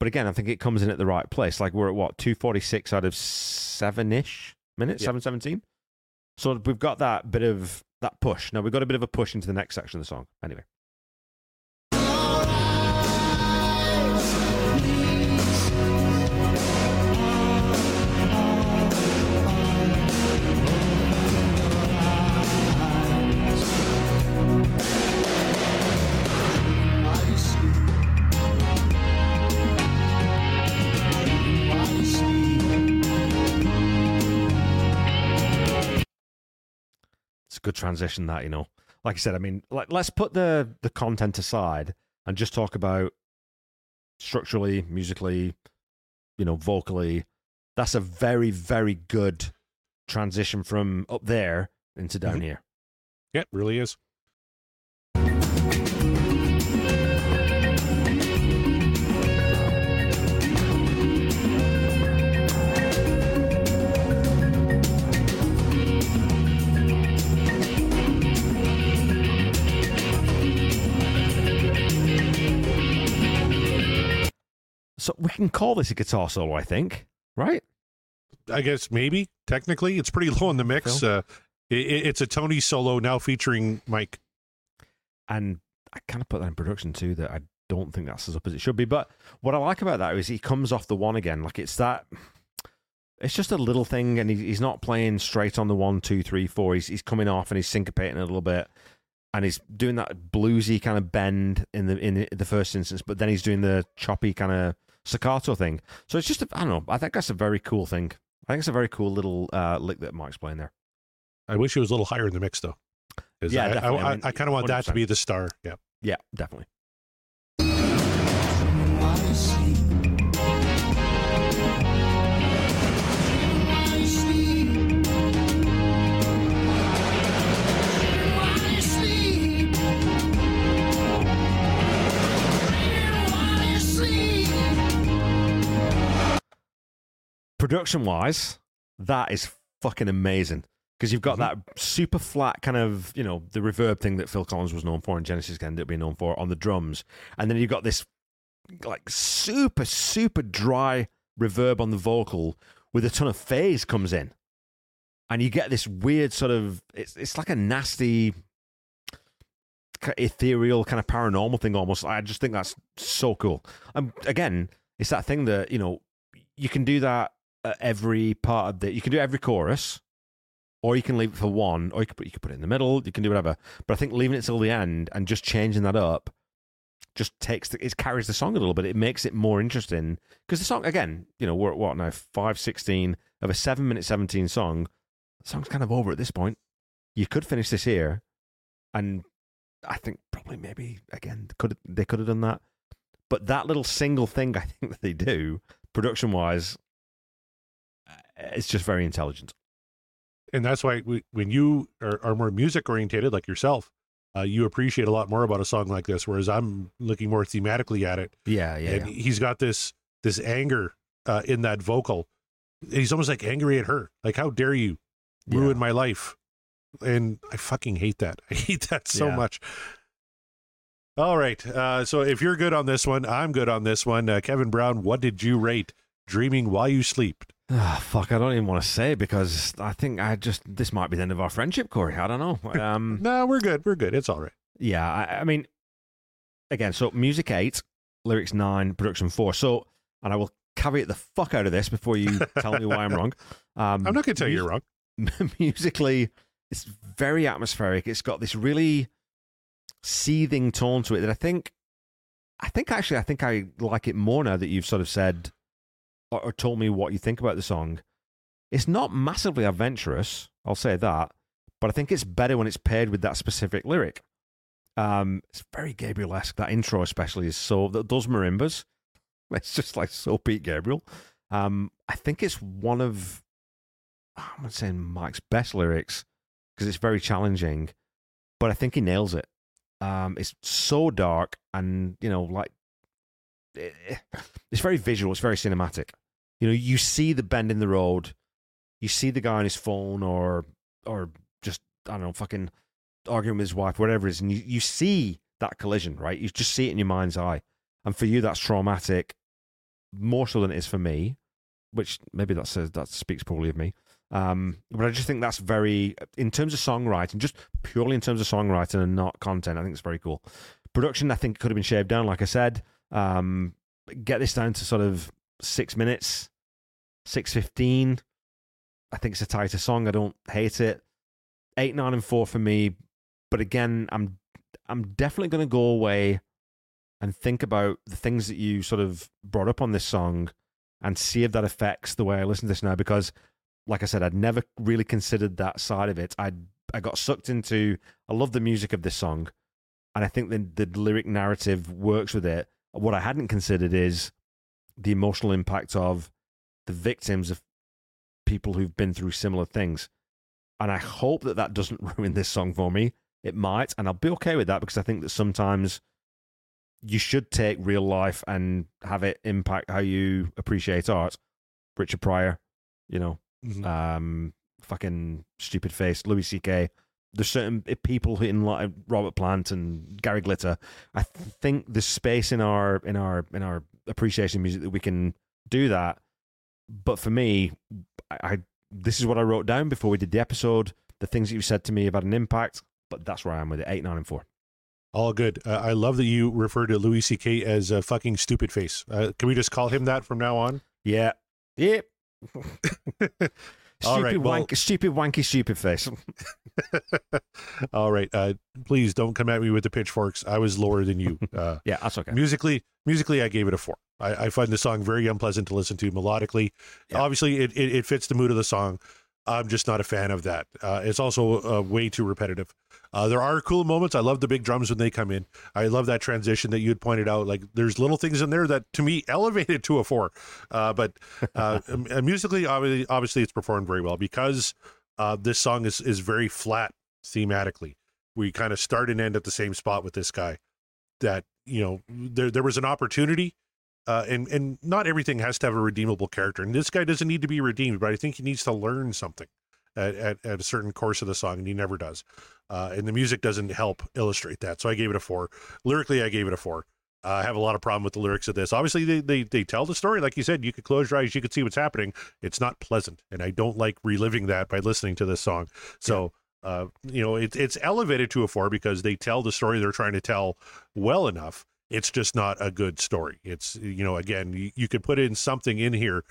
But again, I think it comes in at the right place. Like we're at what, 246 out of seven ish minutes, Yeah. 717? So we've got that bit of that push. Now we've got a bit of a push into the next section of the song. Anyway. It's a good transition that, you know. Like I said, I mean, like let's put the the content aside and just talk about structurally, musically, you know, vocally. That's a very, very good transition from up there into down Mhm. here. Yeah, really is. So we can call this a guitar solo, I think, right? I guess maybe technically it's pretty low in the mix. Uh, it, it's a Tony solo now featuring Mike. and I kind of put that in production too. That I don't think that's as up as it should be. But what I like about that is he comes off the one again. Like it's that. It's just a little thing, and he, he's not playing straight on the one, two, three, four. He's he's coming off and he's syncopating a little bit, and he's doing that bluesy kind of bend in the in the, the first instance. But then he's doing the choppy kind of staccato thing. So it's just a, I don't know. I think that's a very cool thing. I think it's a very cool little uh, lick that Mike's playing there. I wish it was a little higher in the mix though. Yeah, I, definitely. I, I mean, I, kind of want that to be the star. Yeah. Yeah, definitely. Production wise, that is fucking amazing because you've got Mhm. that super flat kind of you know the reverb thing that Phil Collins was known for and Genesis ended up being known for on the drums, and then you've got this like super super dry reverb on the vocal with a ton of phase comes in, and you get this weird sort of it's it's like a nasty ethereal kind of paranormal thing almost. I just think that's so cool. And again, it's that thing that you know you can do that at Uh, every part of the. You can do every chorus, or you can leave it for one, or you can put you can put it in the middle. You can do whatever. But I think leaving it till the end and just changing that up just takes the, it carries the song a little bit. It makes it more interesting because the song again, you know, we're at what now five sixteen of a seven minute seventeen song. The song's kind of over at this point. You could finish this here, and I think probably maybe again could they could have done that, but that little single thing I think that they do production wise, it's just very intelligent. And that's why we, when you are, are more music orientated, like yourself, uh, you appreciate a lot more about a song like this. Whereas I'm looking more thematically at it. Yeah, yeah, and he's got this this anger uh, in that vocal. He's almost like angry at her. Like, how dare you ruin Yeah. my life? And I fucking hate that. I hate that so Yeah. much. All right. Uh, so if you're good on this one, I'm good on this one. Uh, Kevin Brown, what did you rate Dreaming While You Sleep? Ah, fuck, I don't even want to say it because I think I just this might be the end of our friendship, Corey. I don't know. Um, No, we're good. We're good. It's all right. yeah, I, I mean, again, so music eight, lyrics nine, production four. So, and I will caveat the fuck out of this before you tell me why I'm wrong. Um, I'm not going to tell you you're wrong. musically, it's very atmospheric. It's got this really seething tone to it that I think, I think actually, I think I like it more now that you've sort of said or, or told me what you think about the song. It's not massively adventurous, I'll say that, but I think it's better when it's paired with that specific lyric. Um, it's very Gabriel-esque. That intro, especially, is so th- those marimbas. It's just like so Pete Gabriel. Um, I think it's one of I'm not saying Mike's best lyrics because it's very challenging, but I think he nails it. Um, it's so dark and you know, like eh, it's very visual. It's very cinematic. You know, you see the bend in the road, you see the guy on his phone or or just I don't know, fucking arguing with his wife, whatever it is, and you, you see that collision, right? You just see it in your mind's eye. And for you, that's traumatic, more so than it is for me, which maybe that says that speaks poorly of me. Um, but I just think that's very, in terms of songwriting, just purely in terms of songwriting and not content, I think it's very cool. Production, I think, could have been shaved down, like I said. Um, get this down to sort of six minutes, six fifteen. I think it's a tighter song. I don't hate it. Eight, nine, and four for me. But again, I'm I'm definitely going to go away and think about the things that you sort of brought up on this song and see if that affects the way I listen to this now. Because, like I said, I'd never really considered that side of it. I I got sucked into. I love the music of this song, and I think the the lyric narrative works with it. What I hadn't considered is the emotional impact of the victims of people who've been through similar things. And I hope that that doesn't ruin this song for me. It might, and I'll be okay with that because I think that sometimes you should take real life and have it impact how you appreciate art. Richard Pryor, you know, Mhm. um, fucking stupid face, Louis C.K. There's certain people in like Robert Plant and Gary Glitter. I think the space in our in our in our appreciation of music that we can do that. But for me, I, I this is what I wrote down before we did the episode. The things that you said to me have had an impact, but that's where I am with it. Eight, nine, and four. All good. Uh, I love that you refer to Louis C.K. as a fucking stupid face. Uh, can we just call him that from now on? Yeah. Yep. stupid, All right, well- wank, stupid, wanky, stupid face. All right. Uh, please don't come at me with the pitchforks. I was lower than you. Uh, yeah, that's okay. Musically, musically, I gave it a four. I, I find the song very unpleasant to listen to melodically. Yeah. Obviously, it, it, it fits the mood of the song. I'm just not a fan of that. Uh, it's also uh, way too repetitive. Uh, there are cool moments. I love the big drums when they come in. I love that transition that you had pointed out. Like there's little things in there that to me elevated to a four. Uh, but uh, musically, obviously, obviously, it's performed very well because uh, this song is is very flat thematically. We kind of start and end at the same spot with this guy. That you know, there there was an opportunity uh, and and not everything has to have a redeemable character. And this guy doesn't need to be redeemed, but I think he needs to learn something at, at, at a certain course of the song, and he never does. Uh, and the music doesn't help illustrate that. So I gave it a four. Lyrically, I gave it a four. Uh, I have a lot of problem with the lyrics of this. Obviously, they, they they tell the story, like you said. You could close your eyes, you could see what's happening. It's not pleasant, and I don't like reliving that by listening to this song. So. Uh, you know, it's it's elevated to a four because they tell the story they're trying to tell well enough it's just not a good story. It's you know again you, you could put in something in here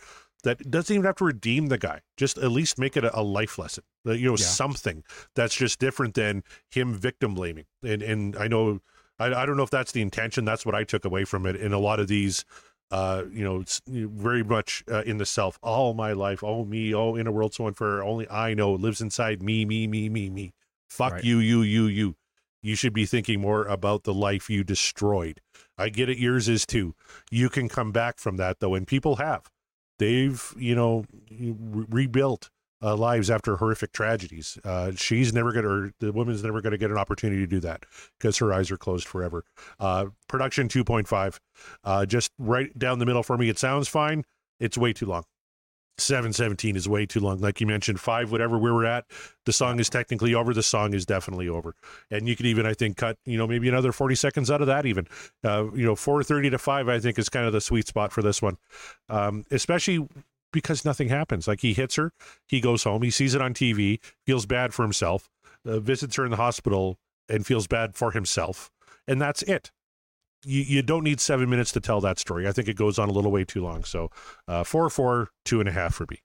that doesn't even have to redeem the guy. Just at least make it a, a life lesson. You know Yeah. something that's just different than him victim blaming. And and I know I, I don't know if that's the intention. That's what I took away from it. In a lot of these. Uh, you know, it's very much uh, in the self. All my life, oh me, oh in a world so unfair. Only I know lives inside me, me, me, me, me. Fuck Right. you, you, you, you. You should be thinking more about the life you destroyed. I get it. Yours is too. You can come back from that though, and people have. They've you know re- rebuilt uh, lives after horrific tragedies. Uh, she's never gonna, or the woman's never gonna get an opportunity to do that because her eyes are closed forever. Uh, production two point five, uh, just right down the middle for me. It sounds fine. it's way too long. 717 is way too long. Like you mentioned, five, whatever we were at, the song is technically over. The song is definitely over. And you could even, I think, cut, you know, maybe another 40 seconds out of that even. Uh, you know, 430 to five, I think is kind of the sweet spot for this one. Um, especially because nothing happens. Like he hits her, he goes home, he sees it on TV, feels bad for himself, uh, visits her in the hospital and feels bad for himself. And that's it you, you don't need seven minutes to tell that story. I think it goes on a little way too long. So uh, four, four, two and a half for me.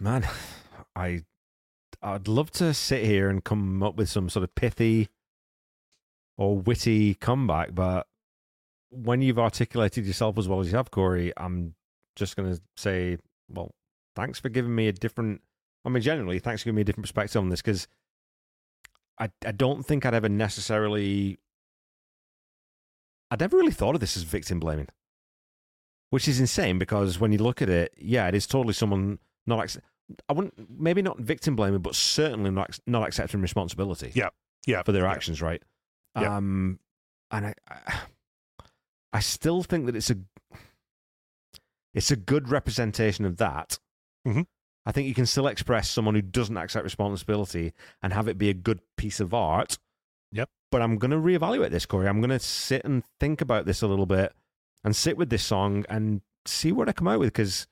Man, I I'd love to sit here and come up with some sort of pithy or witty comeback, but when you've articulated yourself as well as you have, Corey, I'm just going to say, well, thanks for giving me a different. I mean, generally, thanks for giving me a different perspective on this because I I don't think I'd ever necessarily. I'd never really thought of this as victim blaming, which is insane because when you look at it, yeah, it is totally someone not. Ac- I wouldn't maybe not victim blaming, but certainly not not accepting responsibility. Yeah. Yeah. for their Yeah. actions, right? Yeah. Um, and I, I, I still think that it's a, it's a good representation of that. Mhm. I think you can still express someone who doesn't accept responsibility and have it be a good piece of art. But I'm going to reevaluate this, Corey. I'm going to sit and think about this a little bit and sit with this song and see what I come out with because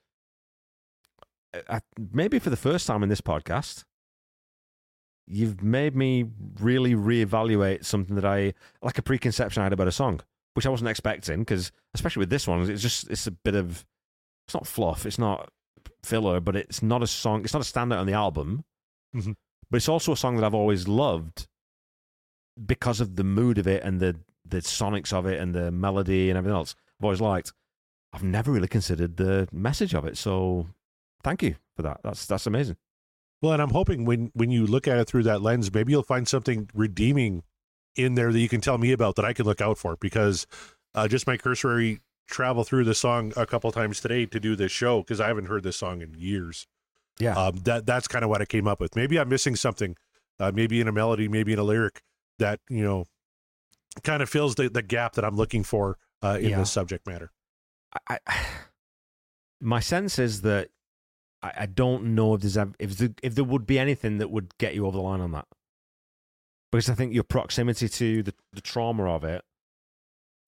maybe for the first time in this podcast, you've made me really reevaluate something that I like a preconception I had about a song, which I wasn't expecting because especially with this one, it's just it's a bit of it's not fluff, it's not filler, but it's not a song, it's not a standout on the album, Mhm. but it's also a song that I've always loved because of the mood of it and the the sonics of it and the melody and everything else. I've always liked. I've never really considered the message of it, so thank you for that. That's that's amazing. Well, and I'm hoping when when you look at it through that lens, maybe you'll find something redeeming in there that you can tell me about that I can look out for because uh, just my cursory travel through the song a couple times today to do this show because I haven't heard this song in years. Yeah. Um, that that's kind of what I came up with. Maybe I'm missing something, uh, maybe in a melody, maybe in a lyric that you know kind of fills the, the gap that I'm looking for uh, in Yeah. this subject matter. I, I, my sense is that I, I don't know if there's a, if there, if there would be anything that would get you over the line on that, because I think your proximity to the, the trauma of it,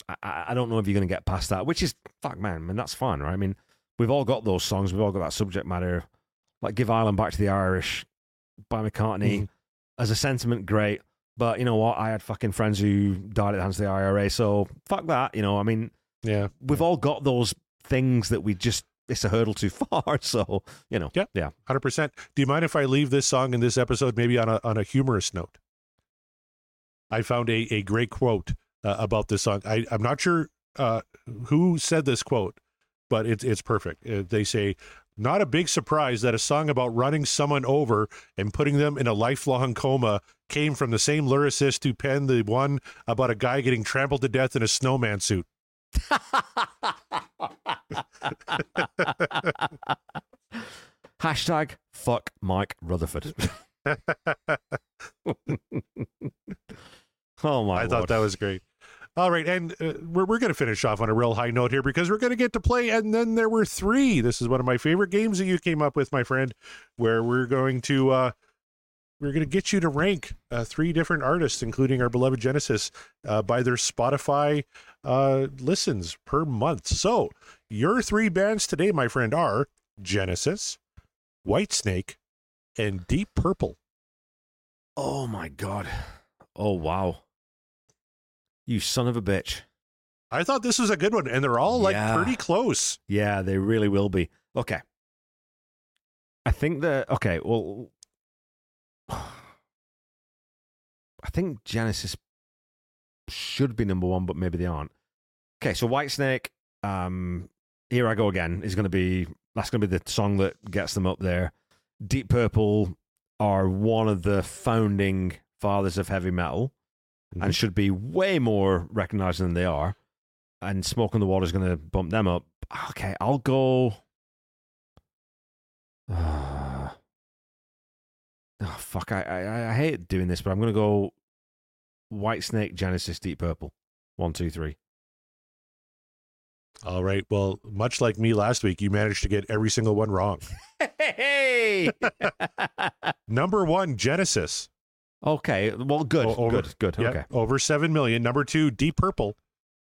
I- I, don't know if you're going to get past that. Which is fuck, man. I mean, that's fine, right? I mean, we've all got those songs. We've all got that subject matter. Like "Give Ireland Back to the Irish" by McCartney Mhm. as a sentiment, great. But you know what? I had fucking friends who died at the hands of the IRA, so fuck that. You know, I mean, Yeah. we've all got those things that we just it's a hurdle too far. So you know, Yeah. yeah. Hundred percent. Do you mind if I leave this song in this episode maybe on a on a humorous note? I found a, a great quote uh, about this song. I, I'm not sure uh, who said this quote, but it's it's perfect. Uh, they say, "Not a big surprise that a song about running someone over and putting them in a lifelong coma came from the same lyricist who penned the one about a guy getting trampled to death in a snowman suit." Hashtag fuck Mike Rutherford. oh my I lord. thought that was great. All right, and uh, we're we're going to finish off on a real high note here because we're going to get to play. And then there were three. This is one of my favorite games that you came up with, my friend, where we're going to uh, we're going to get you to rank uh, three different artists, including our beloved Genesis, uh, by their Spotify uh, listens per month. So your three bands today, my friend, are Genesis, Whitesnake, and Deep Purple. Oh my god. Oh wow. You son of a bitch. I thought this was a good one, and they're all like Yeah. pretty close. Yeah, they really will be. Okay. I think that okay, well I think Genesis should be number one, but maybe they aren't. Okay, so Whitesnake, um, Here I Go Again is gonna be that's gonna be the song that gets them up there. Deep Purple are one of the founding fathers of heavy metal and should be way more recognized than they are. And Smoke on the Water is going to bump them up. Okay, I'll go. oh fuck! I, I I hate doing this, but I'm going to go White Snake, Genesis, Deep Purple. One, two, three. All right. Well, much like me last week, you managed to get every single one wrong. Hey. Number one, Genesis. okay. Well, good. O- over- good. Good. Yeah, Okay. over seven million. Number two, Deep Purple,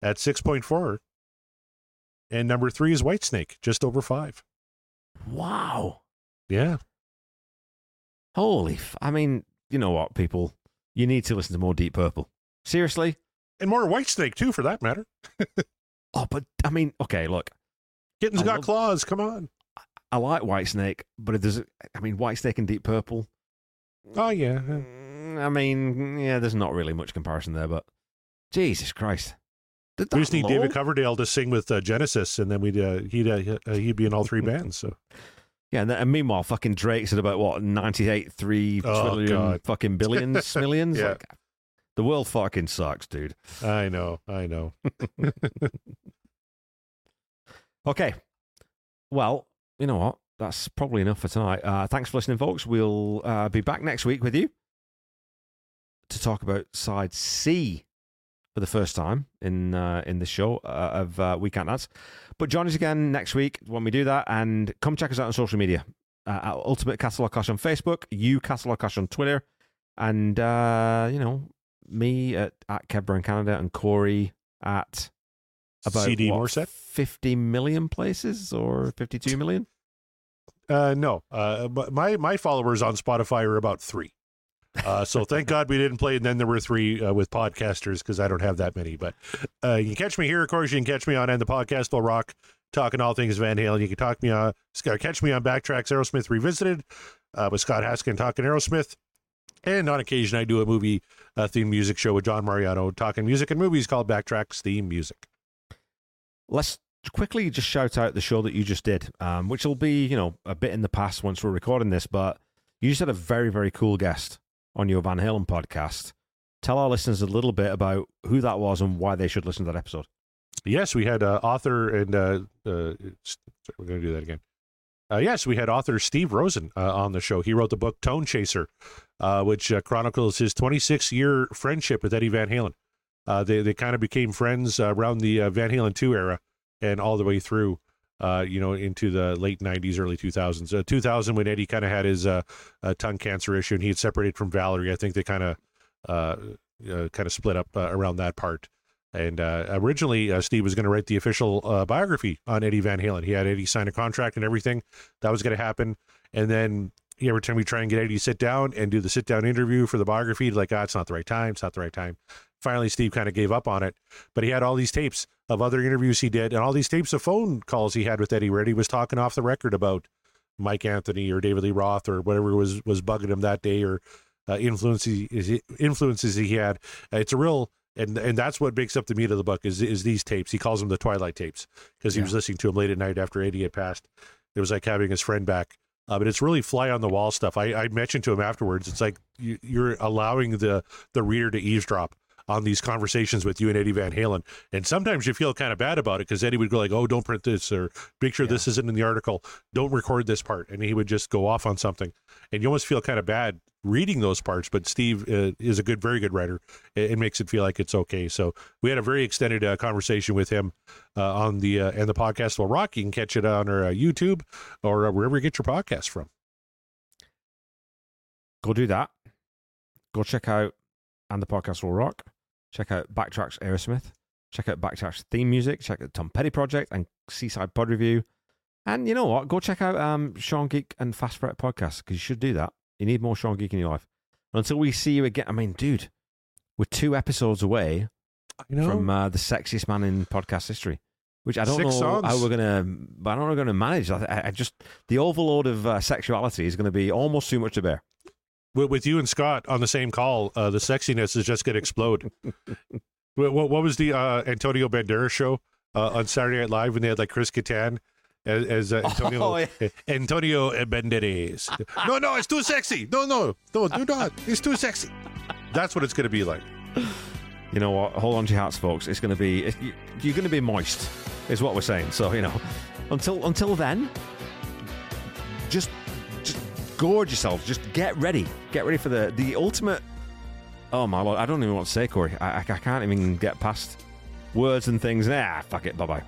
at six point four, and number three is Whitesnake, just over five. Wow. Yeah. Holy. F- I mean, you know what, people? You need to listen to more Deep Purple. Seriously. And more Whitesnake too, for that matter. Oh, but I mean, okay. Look, Kitten's I got love- claws. Come on. I like Whitesnake, but there's, I mean, Whitesnake and Deep Purple. Oh yeah. Mm, I mean, yeah, there's not really much comparison there, but Jesus Christ. Did We just need low? David Coverdale to sing with uh, Genesis, and then we'd uh, he'd uh, he'd be in all three bands. So Yeah, and, then, and meanwhile, fucking Drake's at about what ninety-eight, three Oh, trillion God. fucking billions, millions. Yeah. Like, the world fucking sucks, dude. I know, I know. Okay, well, you know what? That's probably enough for tonight. Uh, thanks for listening, folks. We'll uh, be back next week with you to talk about side C for the first time in uh, in the show uh, of uh, We Can't Dance. But join us again next week when we do that, and come check us out on social media. Uh, at Ultimate Catalog Clash on Facebook, you Catalog Clash on Twitter, and uh, you know me at, at Kev Brown Canada and Corey at about CD what, Morset. 50 million places or 52 million? Uh, no, uh, but my my followers on Spotify are about three. Uh, so thank God we didn't play. And then there were three uh, with podcasters because I don't have that many. But uh, you can catch me here. Of course, you can catch me on and the podcast will rock talking all things Van Halen. You can talk me on catch me on Backtracks Aerosmith Revisited uh, with Scott Haskin talking Aerosmith. And on occasion, I do a movie uh, theme music show with John Mariano talking music and movies called Backtracks Theme Music. Let's quickly just shout out the show that you just did, um, which will be, you know, a bit in the past once we're recording this, but you just had a very, very cool guest on your Van Halen podcast. Tell our listeners a little bit about who that was and why they should listen to that episode. Yes, we had uh, author and uh, uh, we're going to do that again. Uh, yes, we had author Steve Rosen uh, on the show. He wrote the book Tone Chaser, uh, which uh, chronicles his 26 year friendship with Eddie Van Halen. Uh, they they kind of became friends uh, around the Van Halen 2 era and all the way through, uh, you know, into the late 90s, early 2000s. Uh, 2000 when Eddie kind of had his uh, uh, tongue cancer issue and he had separated from Valerie. I think they kind of uh, uh, kind of split up around that part. And originally, Steve was going to write the official biography on Eddie Van Halen. He had Eddie sign a contract and everything. That was going to happen. And then every time we try and get Eddie to sit down and do the sit down interview for the biography, like, ah, it's not the right time. It's not the right time. Finally, Steve kind of gave up on it. But he had all these tapes of other interviews he did and all these tapes of phone calls he had with Eddie where Eddie was talking off the record about Mike Anthony or David Lee Roth or whatever was, was bugging him that day or uh, influences, influences he had. Uh, it's a real and and that's what makes up the meat of the book is is these tapes. He calls them the Twilight tapes because he was listening to them late at night after Eddie had passed. It was like having his friend back. Uh, but it's really fly on the wall stuff. I, I mentioned to him afterwards. It's like you, you're allowing the the reader to eavesdrop on these conversations with you and Eddie Van Halen. And sometimes you feel kind of bad about it because Eddie would go like, "Oh, don't print this," or "Make sure this isn't in the article. Don't record this part," and he would just go off on something. And you almost feel kind of bad reading those parts. But Steve uh, is a good, very good writer. It, it makes it feel like it's okay. So we had a very extended uh, conversation with him uh, on the uh, and the podcast will rock. You can catch it on our uh, YouTube or uh, wherever you get your podcast from. Go do that. Go check out And the Podcast Will Rock. Check out Backtracks Aerosmith. Check out Backtracks theme music. Check out Tom Petty Project and Seaside Pod Review. And you know what? Go check out um, Sean Geek and Fast Fret podcast because you should do that. You need more Sean Geek in your life. Until we see you again, I mean, dude, we're two episodes away from uh, the sexiest man in podcast history, which I don't Six know songs. how we're gonna. But I don't know how we're gonna manage. I, I- I just the overload of uh, sexuality is going to be almost too much to bear. With, with you and Scott on the same call, uh, the sexiness is just going to explode. what, what, what was the uh, Antonio Banderas show uh, on Saturday Night Live when they had like Chris Kattan as, as uh, Antonio Oh, yeah. Antonio Banderas? no, no, it's too sexy. No, no, no, do not. It's too sexy. That's what it's going to be like. You know what? Hold on to your hats, folks. It's going to be you- you're going to be moist, is what we're saying. So you know, until until then, just gorge yourselves. Just get ready. Get ready for the the ultimate. Oh my lord! I don't even want to say, Corey. I, I, I can't even get past words and things. Nah, fuck it. Bye bye.